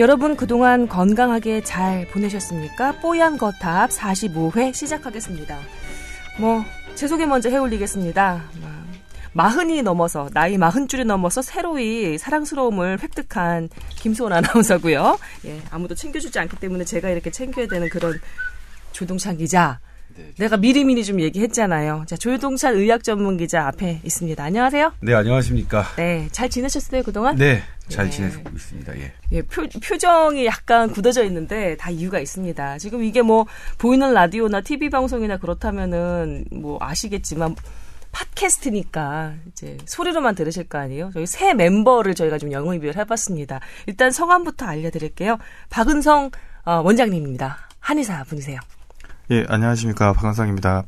여러분 그동안 건강하게 잘 보내셨습니까? 뽀얀 거탑 45회 시작하겠습니다. 뭐, 제 소개 먼저 해올리겠습니다. 마흔이 넘어서, 나이 마흔 줄이 넘어서 새로이 사랑스러움을 획득한 김수원 아나운서고요. 예, 아무도 챙겨주지 않기 때문에 제가 이렇게 챙겨야 되는 그런 조동찬 기자. 네. 내가 미리미리 좀 얘기했잖아요. 자, 조동찬 의학 전문 기자 앞에 있습니다. 안녕하세요. 네, 안녕하십니까. 네, 잘 지내셨어요, 그동안? 네, 잘 예. 지내고 있습니다. 예. 예, 표, 표정이 약간 굳어져 있는데 다 이유가 있습니다. 지금 이게 뭐 보이는 라디오나 TV 방송이나 그렇다면은 뭐 아시겠지만 팟캐스트니까 이제 소리로만 들으실 거 아니에요? 저희 새 멤버를 저희가 좀 영입을 해봤습니다. 일단 성함부터 알려드릴게요. 박은성 어, 원장님입니다. 한의사 분이세요. 예, 안녕하십니까. 박은성입니다.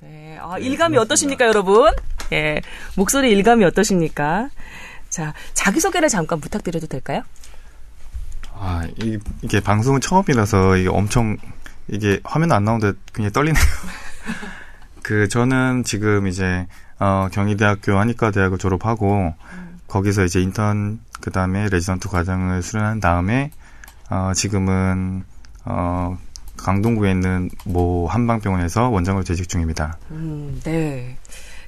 네, 아, 일감이 어떠십니까, 여러분? 예, 목소리 일감이 어떠십니까? 자, 자기소개를 잠깐 부탁드려도 될까요? 아, 이, 게 방송은 처음이라서 이게 엄청 이게 화면 안 나오는데 굉장히 떨리네요. 그 저는 지금 이제 어 경희대학교 한의과대학을 졸업하고 음. 거기서 이제 인턴 그다음에 레지던트 과정을 수련한 다음에 어 지금은 어 강동구에 있는 모 한방병원에서 원장으로 재직 중입니다. 음, 네.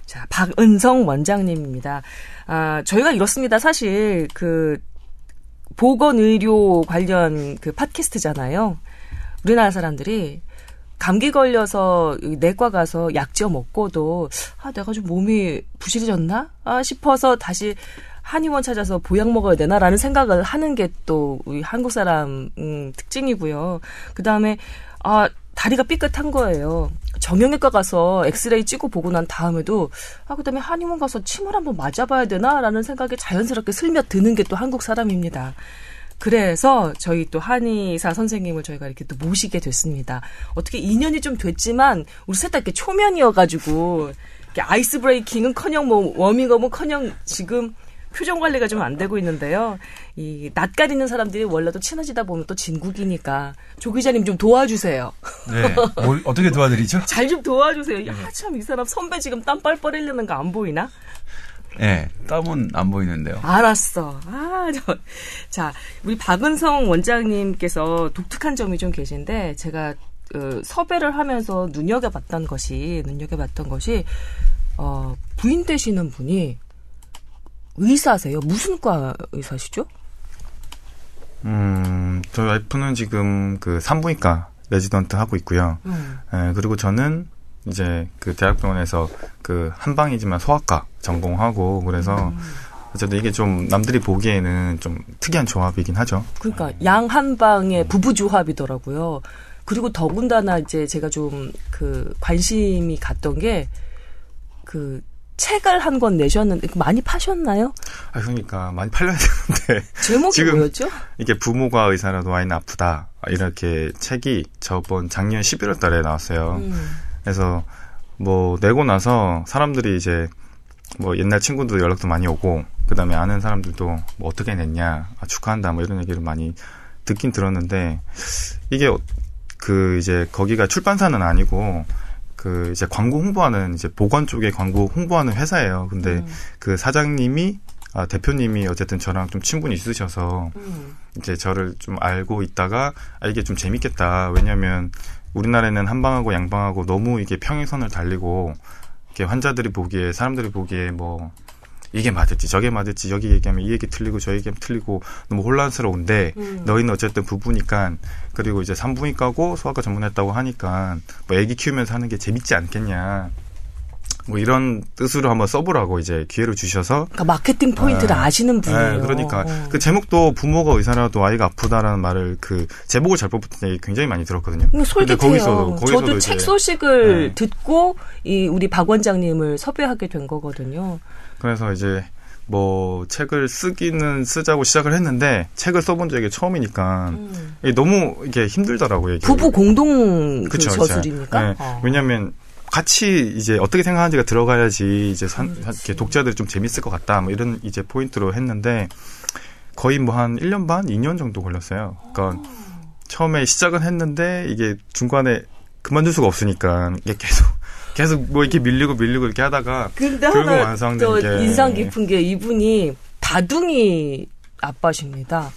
자, 박은성 원장님입니다. 아, 저희가 이렇습니다. 사실 그 보건의료 관련 그 팟캐스트잖아요. 우리나라 사람들이 감기 걸려서 내과 가서 약지어 먹고도 아 내가 좀 몸이 부실해졌나 아 싶어서 다시 한의원 찾아서 보약 먹어야 되나라는 생각을 하는 게 또 우리 한국 사람 음, 특징이고요. 그 다음에 아 다리가 삐끗한 거예요. 정형외과 가서 엑스레이 찍고 보고 난 다음에도 아 그다음에 한의원 가서 침을 한번 맞아봐야 되나라는 생각이 자연스럽게 스며드는 게 또 한국 사람입니다. 그래서 저희 또 한의사 선생님을 저희가 이렇게 또 모시게 됐습니다. 어떻게 2년이 좀 됐지만 우리 셋 다 이렇게 초면이어가지고 ice breaking은 커녕 뭐 워밍업은 커녕 지금 표정 관리가 좀 안 되고 있는데요. 이 낯가리는 사람들이 원래도 친해지다 보면 또 진국이니까 조 기자님 좀 도와주세요. 네. 뭘 어떻게 도와드리죠? 잘 좀 도와주세요. 야 참 이 사람 선배 지금 땀 뻘뻘 흘리는 거 안 보이나? 네, 땀은 안 보이는데요. 알았어. 아, 저. 자, 우리 박은성 원장님께서 독특한 점이 좀 계신데, 제가, 어, 섭외를 하면서 눈여겨봤던 것이, 눈여겨봤던 것이, 어, 부인 되시는 분이 의사세요? 무슨 과 의사시죠? 음, 저희 와이프는 지금 그 산부인과 레지던트 하고 있고요. 음. 에, 그리고 저는 이제 그 대학병원에서 그 한방이지만 소아과 전공하고 그래서 음. 어쨌든 이게 좀 남들이 보기에는 좀 특이한 조합이긴 하죠. 그러니까 양 한방의 부부 조합이더라고요. 그리고 더군다나 이제 제가 좀 그 관심이 갔던 게 그 책을 한 권 내셨는데 많이 파셨나요? 아 그러니까 많이 팔려야 되는데 제목이 뭐였죠? 이게 부모가 의사라도 아이는 아프다 이렇게 책이 저번 작년 11월 달에 나왔어요. 음. 그래서 뭐 내고 나서 사람들이 이제 뭐 옛날 친구들 연락도 많이 오고 그다음에 아는 사람들도 뭐 어떻게 냈냐 아, 축하한다 뭐 이런 얘기를 많이 듣긴 들었는데 이게 그 이제 거기가 출판사는 아니고 그 이제 광고 홍보하는 이제 보건 쪽에 광고 홍보하는 회사예요. 근데 음. 그 사장님이 아, 대표님이 어쨌든 저랑 좀 친분이 있으셔서 음. 이제 저를 좀 알고 있다가 아, 이게 좀 재밌겠다. 왜냐면 우리나라에는 한방하고 양방하고 너무 이게 평행선을 달리고 이렇게 환자들이 보기에 사람들이 보기에 뭐 이게 맞을지 저게 맞을지 여기 얘기하면 이 얘기 틀리고 저 얘기하면 틀리고 너무 혼란스러운데 음. 너희는 어쨌든 부부니까 그리고 이제 산부인과고 소아과 전문했다고 하니까 뭐 애기 키우면서 하는 게 재밌지 않겠냐 뭐 이런 뜻으로 한번 써보라고 이제 기회를 주셔서 그러니까 마케팅 포인트를 네. 아시는 분이에요. 네, 그러니까 어. 그 제목도 부모가 의사라도 아이가 아프다라는 말을 그 제목을 잘 뽑았던 얘기 굉장히 많이 들었거든요. 솔직해요. 거기서, 저도 책 소식을 네. 듣고 이 우리 박 원장님을 섭외하게 된 거거든요. 그래서 이제 뭐 책을 쓰기는 쓰자고 시작을 했는데 책을 써본 적이 처음이니까 음. 너무 이게 힘들더라고요. 이게. 부부 공동 그 저술입니까? 네. 어. 왜냐하면 같이 이제 어떻게 생각하는지가 들어가야지 이제 산, 이렇게 독자들이 좀 재밌을 것 같다 뭐 이런 이제 포인트로 했는데 거의 뭐 한 1년 반, 2년 정도 걸렸어요. 그러니까 처음에 시작은 했는데 이게 중간에 그만둘 수가 없으니까 이게 계속 계속 뭐 이렇게 밀리고 밀리고 이렇게 하다가 근데 결국 완성된 게 인상 깊은 게 이분이 다둥이 아빠십니다.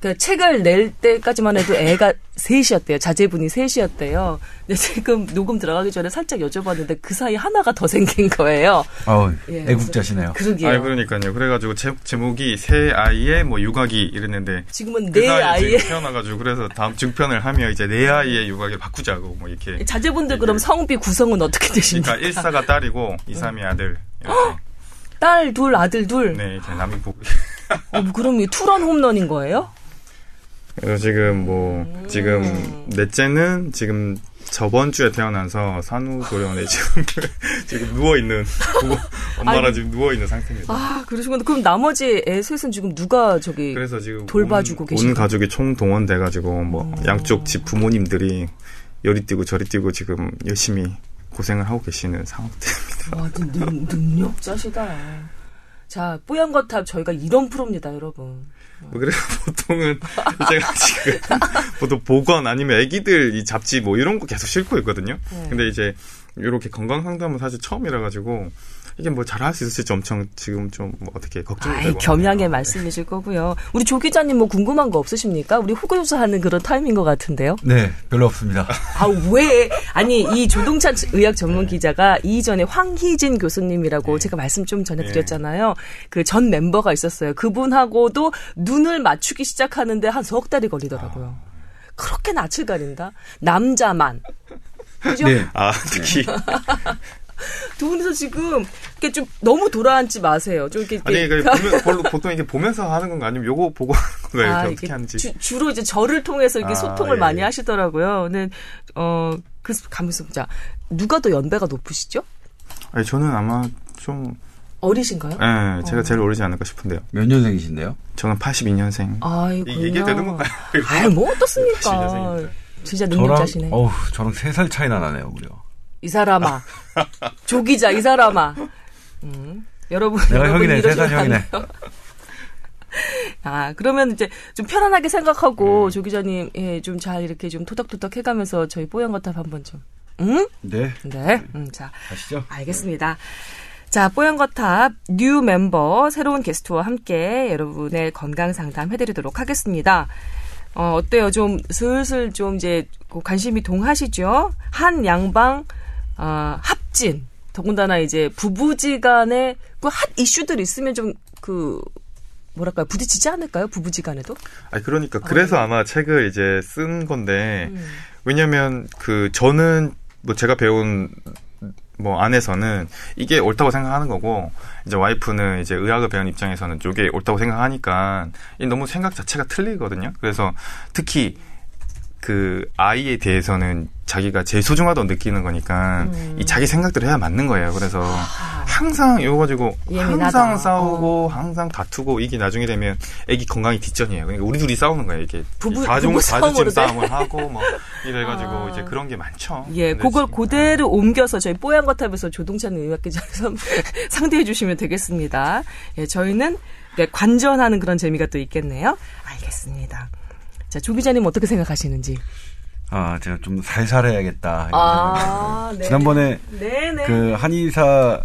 그 책을 낼 때까지만 해도 애가 셋이었대요. 자제분이 셋이었대요. 근데 지금 녹음 들어가기 전에 살짝 여쭤봤는데 그 사이 하나가 더 생긴 거예요. 어우, 예, 애국자시네요. 그러게요. 아 그러니까요. 그래가지고 제, 제목이 새 아이의 뭐 육아기 이랬는데 지금은 그내 사이에 아이의 태어나가지고 그래서 다음 증편을 하면 이제 내 아이의 육아기를 바꾸자고 뭐 이렇게. 자제분들 그럼 성비 구성은 어떻게 되십니까? 그러니까 1사가 딸이고 2, 3이 아들 이렇게. 딸 둘, 아들 둘. 네 이제 남이 보고. 어, 그럼 이 투런 홈런인 거예요? 그래서 지금 뭐 음. 지금 넷째는 지금 저번 주에 태어나서 산후조리원에 지금 지금 누워 있는 엄마랑 아니. 지금 누워 있는 상태입니다. 아, 그러시구나. 그럼 나머지 애 셋은 지금 누가 저기 그래서 지금 돌봐주고 온, 계신 온 가족이 총 동원돼 가지고 뭐 양쪽 집 부모님들이 요리 뛰고 저리 뛰고 지금 열심히 고생을 하고 계시는 상황입니다. 와, 능, 능력자시다. 자, 뽀얀 거탑 저희가 이런 프로입니다, 여러분. 뭐 그래서 보통은 제가 지금 보통 보건 아니면 애기들 이 잡지 뭐 이런 거 계속 싣고 있거든요. 네. 근데 이제 이렇게 건강 상담은 사실 처음이라 가지고 이게 뭐 잘할 수 있을지 엄청 지금 좀뭐 어떻게 걱정이 아이, 되고 겸양의. 말씀이실 거고요. 우리 조 기자님 뭐 궁금한 거 없으십니까? 우리 후보조사하는 그런 타임인 것 같은데요. 네, 별로 없습니다. 아, 왜? 아니, 이 조동찬 의학 전문 기자가 이전에 황희진 교수님이라고 제가 말씀 좀 전에 네. 드렸잖아요. 그 전 멤버가 있었어요. 그분하고도 눈을 맞추기 시작하는데 한 석 달이 걸리더라고요. 그렇게 낯을 가린다? 남자만. 그죠? 네. 아 특히 두 분이서 지금 이렇게 좀 너무 돌아앉지 마세요. 좀 이렇게. 아니 이렇게 그 보면, 별로 보통 이게 보면서 하는 건가 아니면 요거 보고 하는 건가요? 이렇게 아, 어떻게 하는지. 주, 로 이제 저를 통해서 이렇게 아, 소통을 예, 많이 예. 하시더라고요. 근데 어 그래서 가면서 보자. 누가 더 연배가 높으시죠? 아니 저는 아마 좀 어리신가요? 예, 어. 제가 제일 어리지 않을까 싶은데요. 몇 년생이신데요? 저는 82년생. 아이고. 이게, 이게 되는 건가요? 아이, 뭐 어떻습니까? 82년생이니까. 진짜 능력자시네. 어우, 저랑 세살 차이나 나네요, 무려. 이 사람아. 조기자, 이 사람아. 음. 여러분. 내가 여러분 형이네, 세살 형이네. 아, 그러면 이제 좀 편안하게 생각하고 조 기자님, 예, 좀 잘 이렇게 좀 토닥토닥 해가면서 저희 뽀얀거탑 한번 좀. 응? 네, 네. 음, 자, 가시죠. 알겠습니다. 자, 뽀얀거탑 new 멤버 새로운 게스트와 함께 여러분의 건강 상담 해드리도록 하겠습니다. 어, 어때요? 좀 슬슬 좀 이제 그 관심이 동하시죠? 한 양방 어, 합진. 더군다나 이제 부부지간에 그 핫 이슈들 있으면 좀그 뭐랄까요 부딪히지 않을까요? 부부지간에도? 아니 그러니까 그래서 아 마 책을 이제 쓴 건데 음. 왜냐면 그 저는 뭐 제가 배운 뭐 안에서는 이게 옳다고 생각하는 거고 이제 와이프는 이제 의학을 배운 입장에서는 이게 옳다고 생각하니까 이 너무 생각 자체가 틀리거든요. 그래서 특히 그 아이에 대해서는 자기가 제일 소중하다고 느끼는 거니까 음. 이 자기 생각대로 해야 맞는 거예요. 그래서 항상 이거 가지고 예민하다. 항상 싸우고 항상 다투고 이게 나중에 되면 애기 건강이 뒷전이에요. 그러니까 우리 둘이 싸우는 거예요. 이게 부부- 다중 돼? 싸움을 하고 뭐 이래가지고 아. 이제 그런 게 많죠. 예, 그걸 지금- 그대로 옮겨서 저희 뽀얀거탑에서 조동찬 의학기자에서 상대해 주시면 되겠습니다. 예, 저희는 네, 관전하는 그런 재미가 또 있겠네요. 알겠습니다. 자, 조 기자님 어떻게 생각하시는지. 아, 제가 좀 살살해야겠다. 아, 네. 지난번에 네네. 그 한의사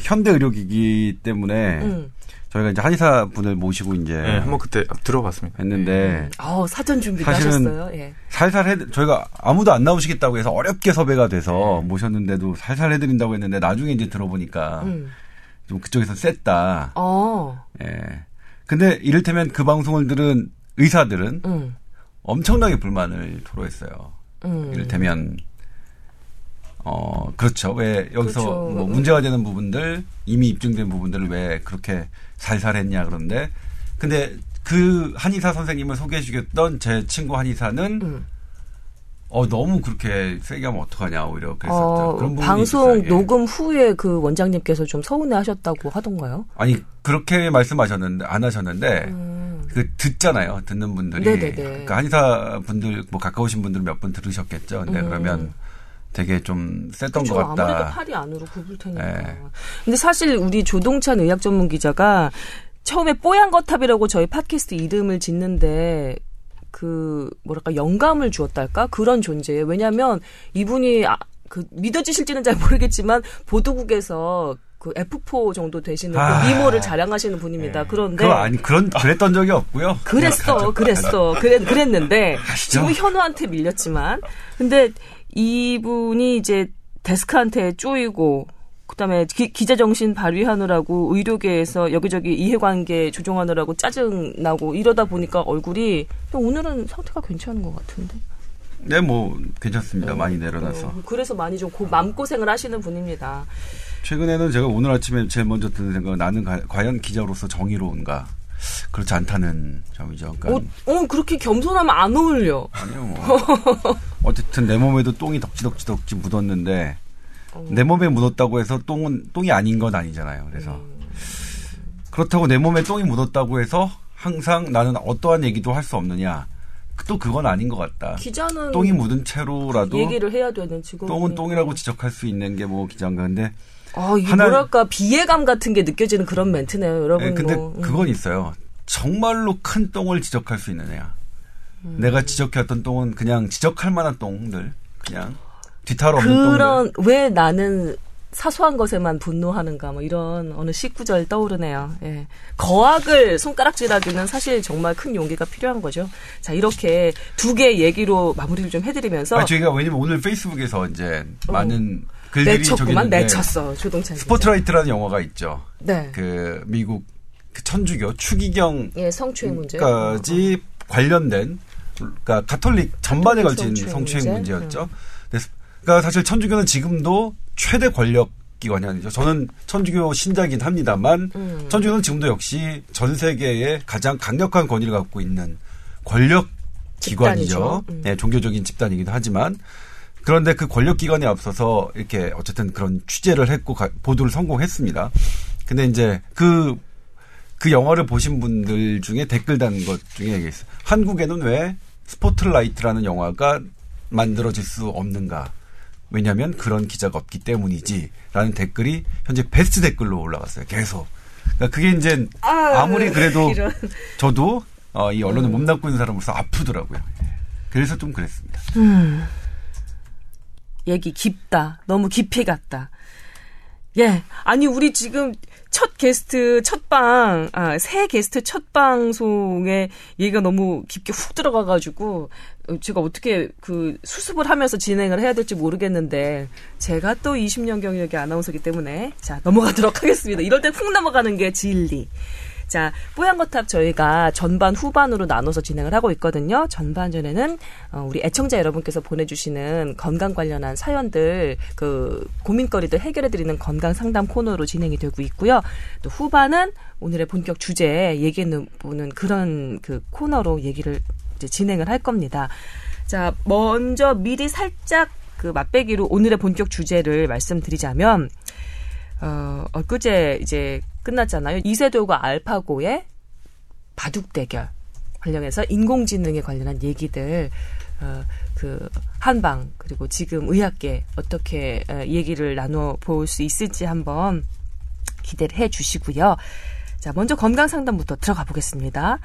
현대 의료기기 때문에 음. 저희가 이제 한의사 분을 모시고 이제 네, 한번 그때 들어봤습니다. 했는데 어, 사전 사실은 하셨어요. 예. 살살 해 저희가 아무도 안 나오시겠다고 해서 어렵게 섭외가 돼서 모셨는데도 살살 해드린다고 했는데 나중에 이제 들어보니까 음. 좀 그쪽에서 셌다. 어. 예. 근데 이를테면 그 방송을 들은 의사들은 음. 엄청나게 불만을 토로했어요. 음. 이를테면 어 그렇죠. 왜 여기서 그렇죠. 뭐 문제가 되는 부분들 이미 입증된 부분들을 왜 그렇게 살살했냐 그런데 근데 그 한의사 선생님을 소개해 주겠던 제 친구 한의사는 음. 어 너무 그렇게 세게 하면 어떡하냐 오히려 그랬었죠. 어, 그런 방송 있었어요. 예. 녹음 후에 그 원장님께서 좀 서운해 하셨다고 하던가요? 아니 그렇게 말씀하셨는데 안 하셨는데 음. 그 듣잖아요 듣는 분들이 네네네. 그러니까 한의사 분들 뭐 가까우신 분들 몇 분 들으셨겠죠. 근데 음. 그러면 되게 좀 셌던. 것 같다. 아무래도 팔이 안으로 굽을 테니까. 네. 근데 사실 우리 조동찬 의학 전문 기자가 처음에 뽀얀 거탑이라고 저희 팟캐스트 이름을 짓는데 그 뭐랄까 영감을 주었달까 그런 존재예요. 왜냐하면 이분이 아, 그 믿어지실지는 잘 모르겠지만 보도국에서 그그 F4 정도 되시는 아. 그 미모를 자랑하시는 분입니다. 그런데 그거 아니 그런 그랬던 적이 없고요. 그랬어, 그랬어, 그랬, 그랬는데 가시죠. 지금 현우한테 밀렸지만, 근데 이분이 이제 데스크한테 쪼이고, 그다음에 기, 기자 정신 발휘하느라고 의료계에서 여기저기 이해관계 조정하느라고 짜증 나고 이러다 보니까 얼굴이 오늘은 상태가 괜찮은 것 같은데. 네, 뭐 괜찮습니다. 많이 내려놔서. 어, 그래서 많이 좀 고, 마음고생을 하시는 분입니다. 최근에는 제가 오늘 아침에 제일 먼저 드는 생각은 나는 가- 과연 기자로서 정의로운가? 그렇지 않다는 점이죠. 그러니까 어, 어, 그렇게 겸손하면 안 어울려. 아니요. 뭐. 어쨌든 내 몸에도 똥이 덕지덕지덕지 묻었는데 내 몸에 묻었다고 해서 똥은 똥이 아닌 건 아니잖아요. 그래서 그렇다고 내 몸에 똥이 묻었다고 해서 항상 나는 어떠한 얘기도 할 수 없느냐? 또 그건 아닌 것 같다. 기자는 똥이 묻은 채로라도 얘기를 해야 되는 지금. 똥은 똥이라고 지적할 수 있는 게 뭐 기자인가 근데 아, 이게 하나- 뭐랄까 비애감 같은 게 느껴지는 그런 멘트네요, 여러분. 예, 근데 뭐. 음. 그건 있어요. 정말로 큰 똥을 지적할 수 있느냐. 음. 내가 지적해왔던 똥은 그냥 지적할 만한 똥들. 그냥 뒤탈 없는. 그런 왜 나는 사소한 것에만 분노하는가 뭐 이런 어느 싯구절 떠오르네요. 예. 거악을 손가락질하기는 사실 정말 큰 용기가 필요한 거죠. 자 이렇게 두 개의 얘기로 마무리를 좀 해드리면서 아, 저희가 왜냐면 오늘 페이스북에서 이제 많은 글들이 어. 내쳤구만 내쳤어 조동찬. 스포트라이트라는 영화가 있죠. 네. 그 미국 그 천주교 추기경 예 성추행 문제. 까지 관련된 그러니까 가톨릭 전반에 걸친 성추행 문제? 문제였죠. 그래서 그러니까 사실 천주교는 지금도 최대 권력 기관이 아니죠. 저는 천주교 신자긴 합니다만 음. 천주교는 지금도 역시 전 세계에 가장 강력한 권위를 갖고 있는 권력 기관이죠. 음. 네, 종교적인 집단이기도 하지만 그런데 그 권력 기관에 앞서서 이렇게 어쨌든 그런 취재를 했고 가- 보도를 성공했습니다. 근데 이제 그그 영화를 보신 분들 중에 댓글 단 것 중에 얘기했어요. 한국에는 왜 스포트라이트라는 영화가 만들어질 수 없는가? 왜냐하면 그런 기자가 없기 때문이지. 라는 댓글이 현재 베스트 댓글로 올라갔어요. 계속. 그러니까 그게 이제 아무리 그래도 이런. 저도 어, 이 언론에 몸담고 있는 사람으로서 아프더라고요. 예. 그래서 좀 그랬습니다. 얘기 깊다. 너무 깊이 갔다. 예. 아니, 우리 지금 첫 게스트, 첫 방, 아, 새 게스트 첫 방송에 얘기가 너무 깊게 훅 들어가가지고, 어, 제가 어떻게 그 수습을 하면서 진행을 해야 될지 모르겠는데, 제가 또 20년 경력의 아나운서기 때문에, 자, 넘어가도록 하겠습니다. 이럴 땐훅 넘어가는 게 진리. 자, 뽀얀거탑 저희가 전반 후반으로 나눠서 진행을 하고 있거든요. 전반전에는 어, 우리 애청자 여러분께서 보내주시는 건강 관련한 사연들, 그 고민거리들 해결해드리는 건강 상담 코너로 진행이 되고 있고요. 또 후반은 오늘의 본격 주제 얘기해보는 그런 그 코너로 얘기를 이제 진행을 할 겁니다. 자, 먼저 미리 살짝 그 맛배기로 오늘의 본격 주제를 말씀드리자면, 어, 엊그제 이제 끝났잖아요. 이세돌과 알파고의 바둑 대결 관련해서 인공지능에 관련한 얘기들, 어, 그, 한방, 그리고 지금 의학계 어떻게 어, 얘기를 나눠 볼 수 있을지 한번 기대를 해 주시고요. 자, 먼저 건강 상담부터 들어가 보겠습니다.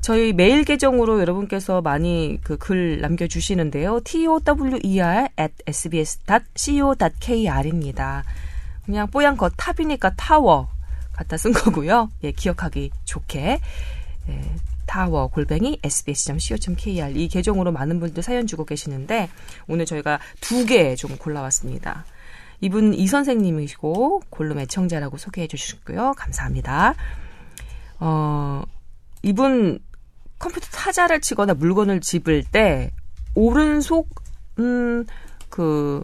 저희 메일 계정으로 여러분께서 많이 그 글 남겨 주시는데요. tower at sbs.co.kr입니다. 그냥 뽀얀 거 탑이니까 타워 갖다 쓴 거고요. 예, 기억하기 좋게. 예, 타워 골뱅이 sbs.co.kr 이 계정으로 많은 분들 사연 주고 계시는데 오늘 저희가 두 개 좀 골라왔습니다. 이분 이 선생님이시고 골룸 애청자라고 소개해 주셨고요. 감사합니다. 어, 이분 컴퓨터 타자를 치거나 물건을 집을 때 오른속 음그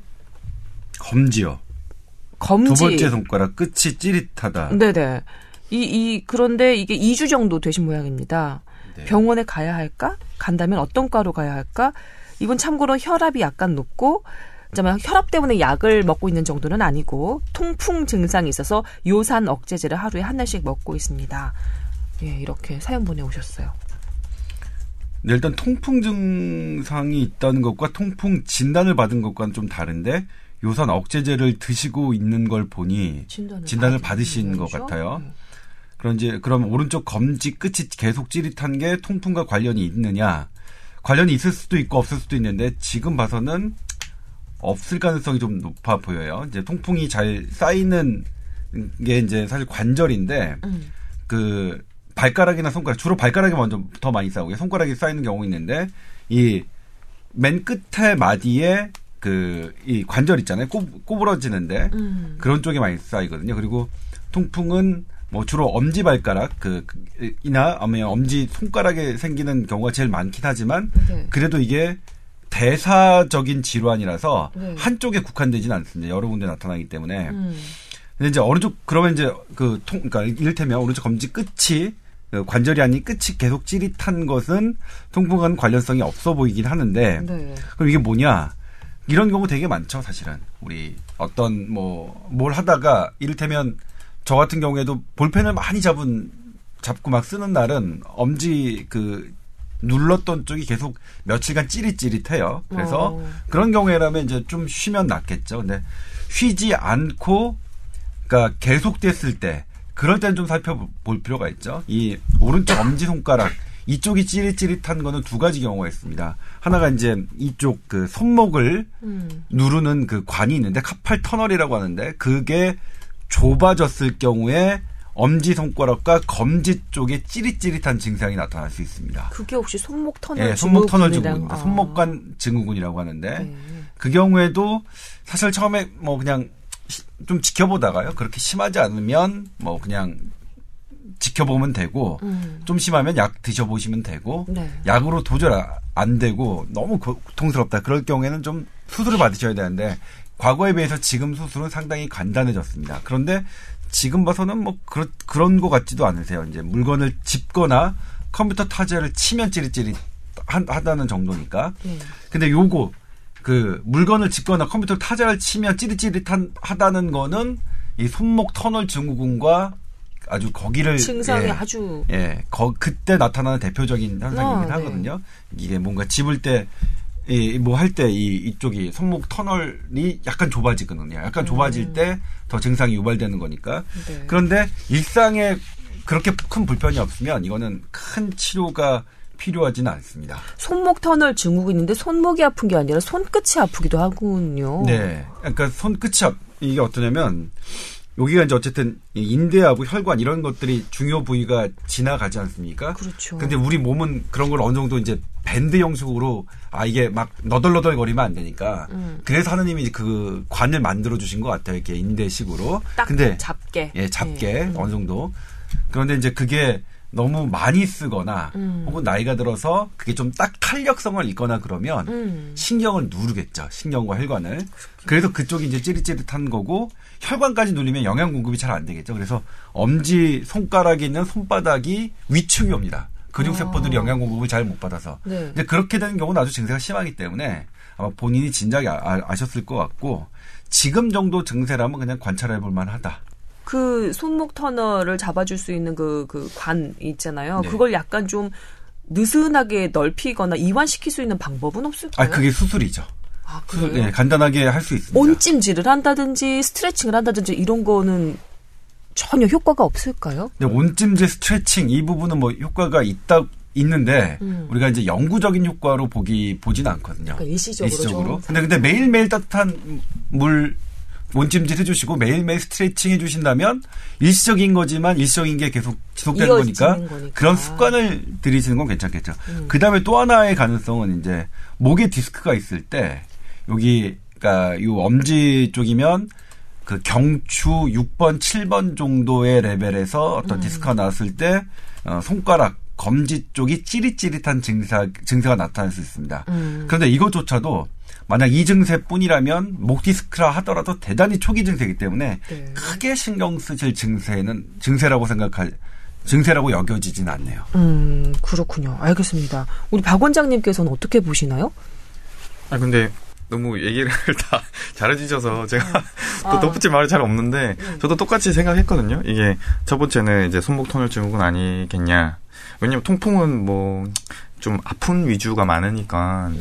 검지요. 검지 두 번째 손가락 끝이 찌릿하다. 네네. 이, 이, 그런데 이게 2주 정도 되신 모양입니다. 네. 병원에 가야 할까? 간다면 어떤 과로 가야 할까? 이분 참고로 혈압이 약간 높고, 잠깐만, 혈압 때문에 약을 먹고 있는 정도는 아니고, 통풍 증상이 있어서 요산 억제제를 하루에 한 알씩 먹고 있습니다. 예, 이렇게 사연 보내오셨어요. 네, 일단 통풍 증상이 있다는 것과 통풍 진단을 받은 것과는 좀 다른데 요산 억제제를 드시고 있는 걸 보니 진단을, 진단을 받으신 것? 같아요. 음. 그럼 이제 그럼 오른쪽 검지 끝이 계속 찌릿한 게 통풍과 관련이 있느냐? 관련이 있을 수도 있고 없을 수도 있는데 지금 봐서는 없을 가능성이 좀 높아 보여요. 이제 통풍이 잘 쌓이는 게 이제 사실 관절인데 음. 그 발가락이나 손가락 주로 발가락이 먼저 더 많이 쌓이고 손가락이 쌓이는 경우 있는데 이 맨 끝에 마디에 그 이 관절 있잖아요. 꼬, 꼬부러지는데 음. 그런 쪽에 많이 쌓이거든요. 그리고 통풍은 뭐 주로 엄지 발가락 그 이나 아니면 엄지 손가락에 생기는 경우가 제일 많긴 하지만 네. 그래도 이게 대사적인 질환이라서 네. 한쪽에 국한되지는 않습니다. 여러 군데 나타나기 때문에. 음. 근데 이제 오른쪽 그러면 이제 그 통, 그러니까 이를테면 오른쪽 검지 끝이 그 관절이 아닌 끝이 계속 찌릿한 것은 통풍과는 관련성이 없어 보이긴 하는데 네. 그럼 이게 뭐냐? 이런 경우 되게 많죠, 사실은. 우리 어떤 뭐 뭘 하다가 이를테면 저 같은 경우에도 볼펜을 많이 잡은 잡고 막 쓰는 날은 엄지 그 눌렀던 쪽이 계속 며칠간 찌릿찌릿해요. 그래서 어. 그런 경우에라면 이제 좀 쉬면 낫겠죠. 근데 쉬지 않고 그러니까 계속됐을 때 그럴 때는 좀 살펴볼 필요가 있죠. 이 오른쪽 엄지 손가락 이쪽이 찌릿찌릿한 거는 두 가지 경우가 있습니다. 하나가 이제 이쪽 그 손목을 음. 누르는 그 관이 있는데 카팔 터널이라고 하는데 그게 좁아졌을 경우에 엄지 손가락과 검지 쪽에 찌릿찌릿한 증상이 나타날 수 있습니다. 그게 혹시 손목 터널 예, 손목 터널 증후군입니다. 아. 손목관 증후군이라고 하는데 네. 그 경우에도 사실 처음에 뭐 그냥 시- 좀 지켜보다가요. 그렇게 심하지 않으면 뭐 그냥 지켜보면 되고 음. 좀 심하면 약 드셔보시면 되고 네. 약으로 도저히 아- 안 되고 너무 고- 고통스럽다. 그럴 경우에는 좀 수술을 받으셔야 되는데 과거에 비해서 지금 수술은 상당히 간단해졌습니다. 그런데 지금 봐서는 뭐 그런 그런 것 같지도 않으세요. 이제 물건을 짚거나 컴퓨터 타자를 치면 찌릿찌릿 한- 하다는 정도니까. 네. 근데 요거 그 물건을 짚거나 컴퓨터 타자를 치면 찌릿찌릿한 하다는 거는 이 손목 터널 증후군과 아주 거기를 증상이 예, 아주 예, 거, 그때 나타나는 대표적인 현상이긴 아, 네. 하거든요. 이게 뭔가 집을 때, 이, 뭐할때 이, 이쪽이 손목 터널이 약간 좁아지거든요. 약간 좁아질 때더 증상이 유발되는 거니까. 음. 네. 그런데 일상에 그렇게 큰 불편이 없으면 이거는 큰 치료가 필요하지는 않습니다. 손목 터널 증후군인데 손목이 아픈 게 아니라 손끝이 아프기도 하군요. 네. 그러니까 손끝이 앞, 이게 어떠냐면 여기가 이제 어쨌든 이 인대하고 혈관 이런 것들이 중요 부위가 지나가지 않습니까? 그렇죠. 근데 우리 몸은 그런 걸 어느 정도 이제 밴드 형식으로 아 이게 막 너덜너덜 거리면 안 되니까 음. 그래서 하느님이 그 관을 만들어 주신 것 같아요 이렇게 인대식으로 딱 근데 잡게. 예 잡게 네. 어느 정도 그런데 이제 그게 너무 많이 쓰거나 음. 혹은 나이가 들어서 그게 좀 딱 탄력성을 잃거나 그러면 음. 신경을 누르겠죠. 신경과 혈관을. 그래서 그쪽이 이제 찌릿찌릿한 거고 혈관까지 눌리면 영양 공급이 잘 안 되겠죠. 그래서 엄지 손가락에 있는 손바닥이 위축이 옵니다. 근육 세포들이 아. 영양 공급을 잘 못 받아서. 네. 이제 그렇게 되는 경우는 아주 증세가 심하기 때문에 아마 본인이 진작에 아, 셨을것 같고 지금 정도 증세라면 그냥 관찰해 볼 만하다. 그 손목 터널을 잡아줄 수 있는 그, 그 관 있잖아요. 네. 그걸 약간 좀 느슨하게 넓히거나 이완시킬 수 있는 방법은 없을까요? 아, 그게 수술이죠. 아, 수술? 네, 간단하게 할 수 있습니다. 온찜질을 한다든지 스트레칭을 한다든지 이런 거는 전혀 효과가 없을까요? 근데 온찜질 스트레칭 이 부분은 뭐 효과가 있다 있는데 음. 우리가 이제 영구적인 효과로 보기 보지는 않거든요. 그러니까 일시적으로 좀 근데 근데 매일매일 따뜻한 물 온찜질 해주시고 매일매일 스트레칭 해주신다면 일시적인 거지만 일시적인 게 계속 지속되는 거니까, 거니까. 음. 그런 습관을 들이시는 건 괜찮겠죠. 그 다음에 또 하나의 가능성은 이제 목에 디스크가 있을 때 여기 그러니까 요 엄지 쪽이면 그 경추 6번, 7번 정도의 레벨에서 어떤 음. 디스크가 나왔을 때 어, 손가락 검지 쪽이 찌릿찌릿한 증세, 증세가 나타날 수 있습니다. 음. 그런데 이것조차도 만약 이 증세뿐이라면 목 디스크라 하더라도 대단히 초기 증세이기 때문에 네. 크게 신경 쓰실 증세는 증세라고 생각할 증세라고 여겨지진 않네요. 음, 그렇군요. 알겠습니다. 우리 박 원장님께서는 어떻게 보시나요? 아 근데 너무 얘기를 다 잘해주셔서 제가 또 아. 덧붙일 말이 잘 없는데 저도 똑같이 생각했거든요. 이게 첫 번째는 이제 손목 터널 증후군 아니겠냐. 왜냐면 통풍은 뭐 좀 아픈 위주가 많으니까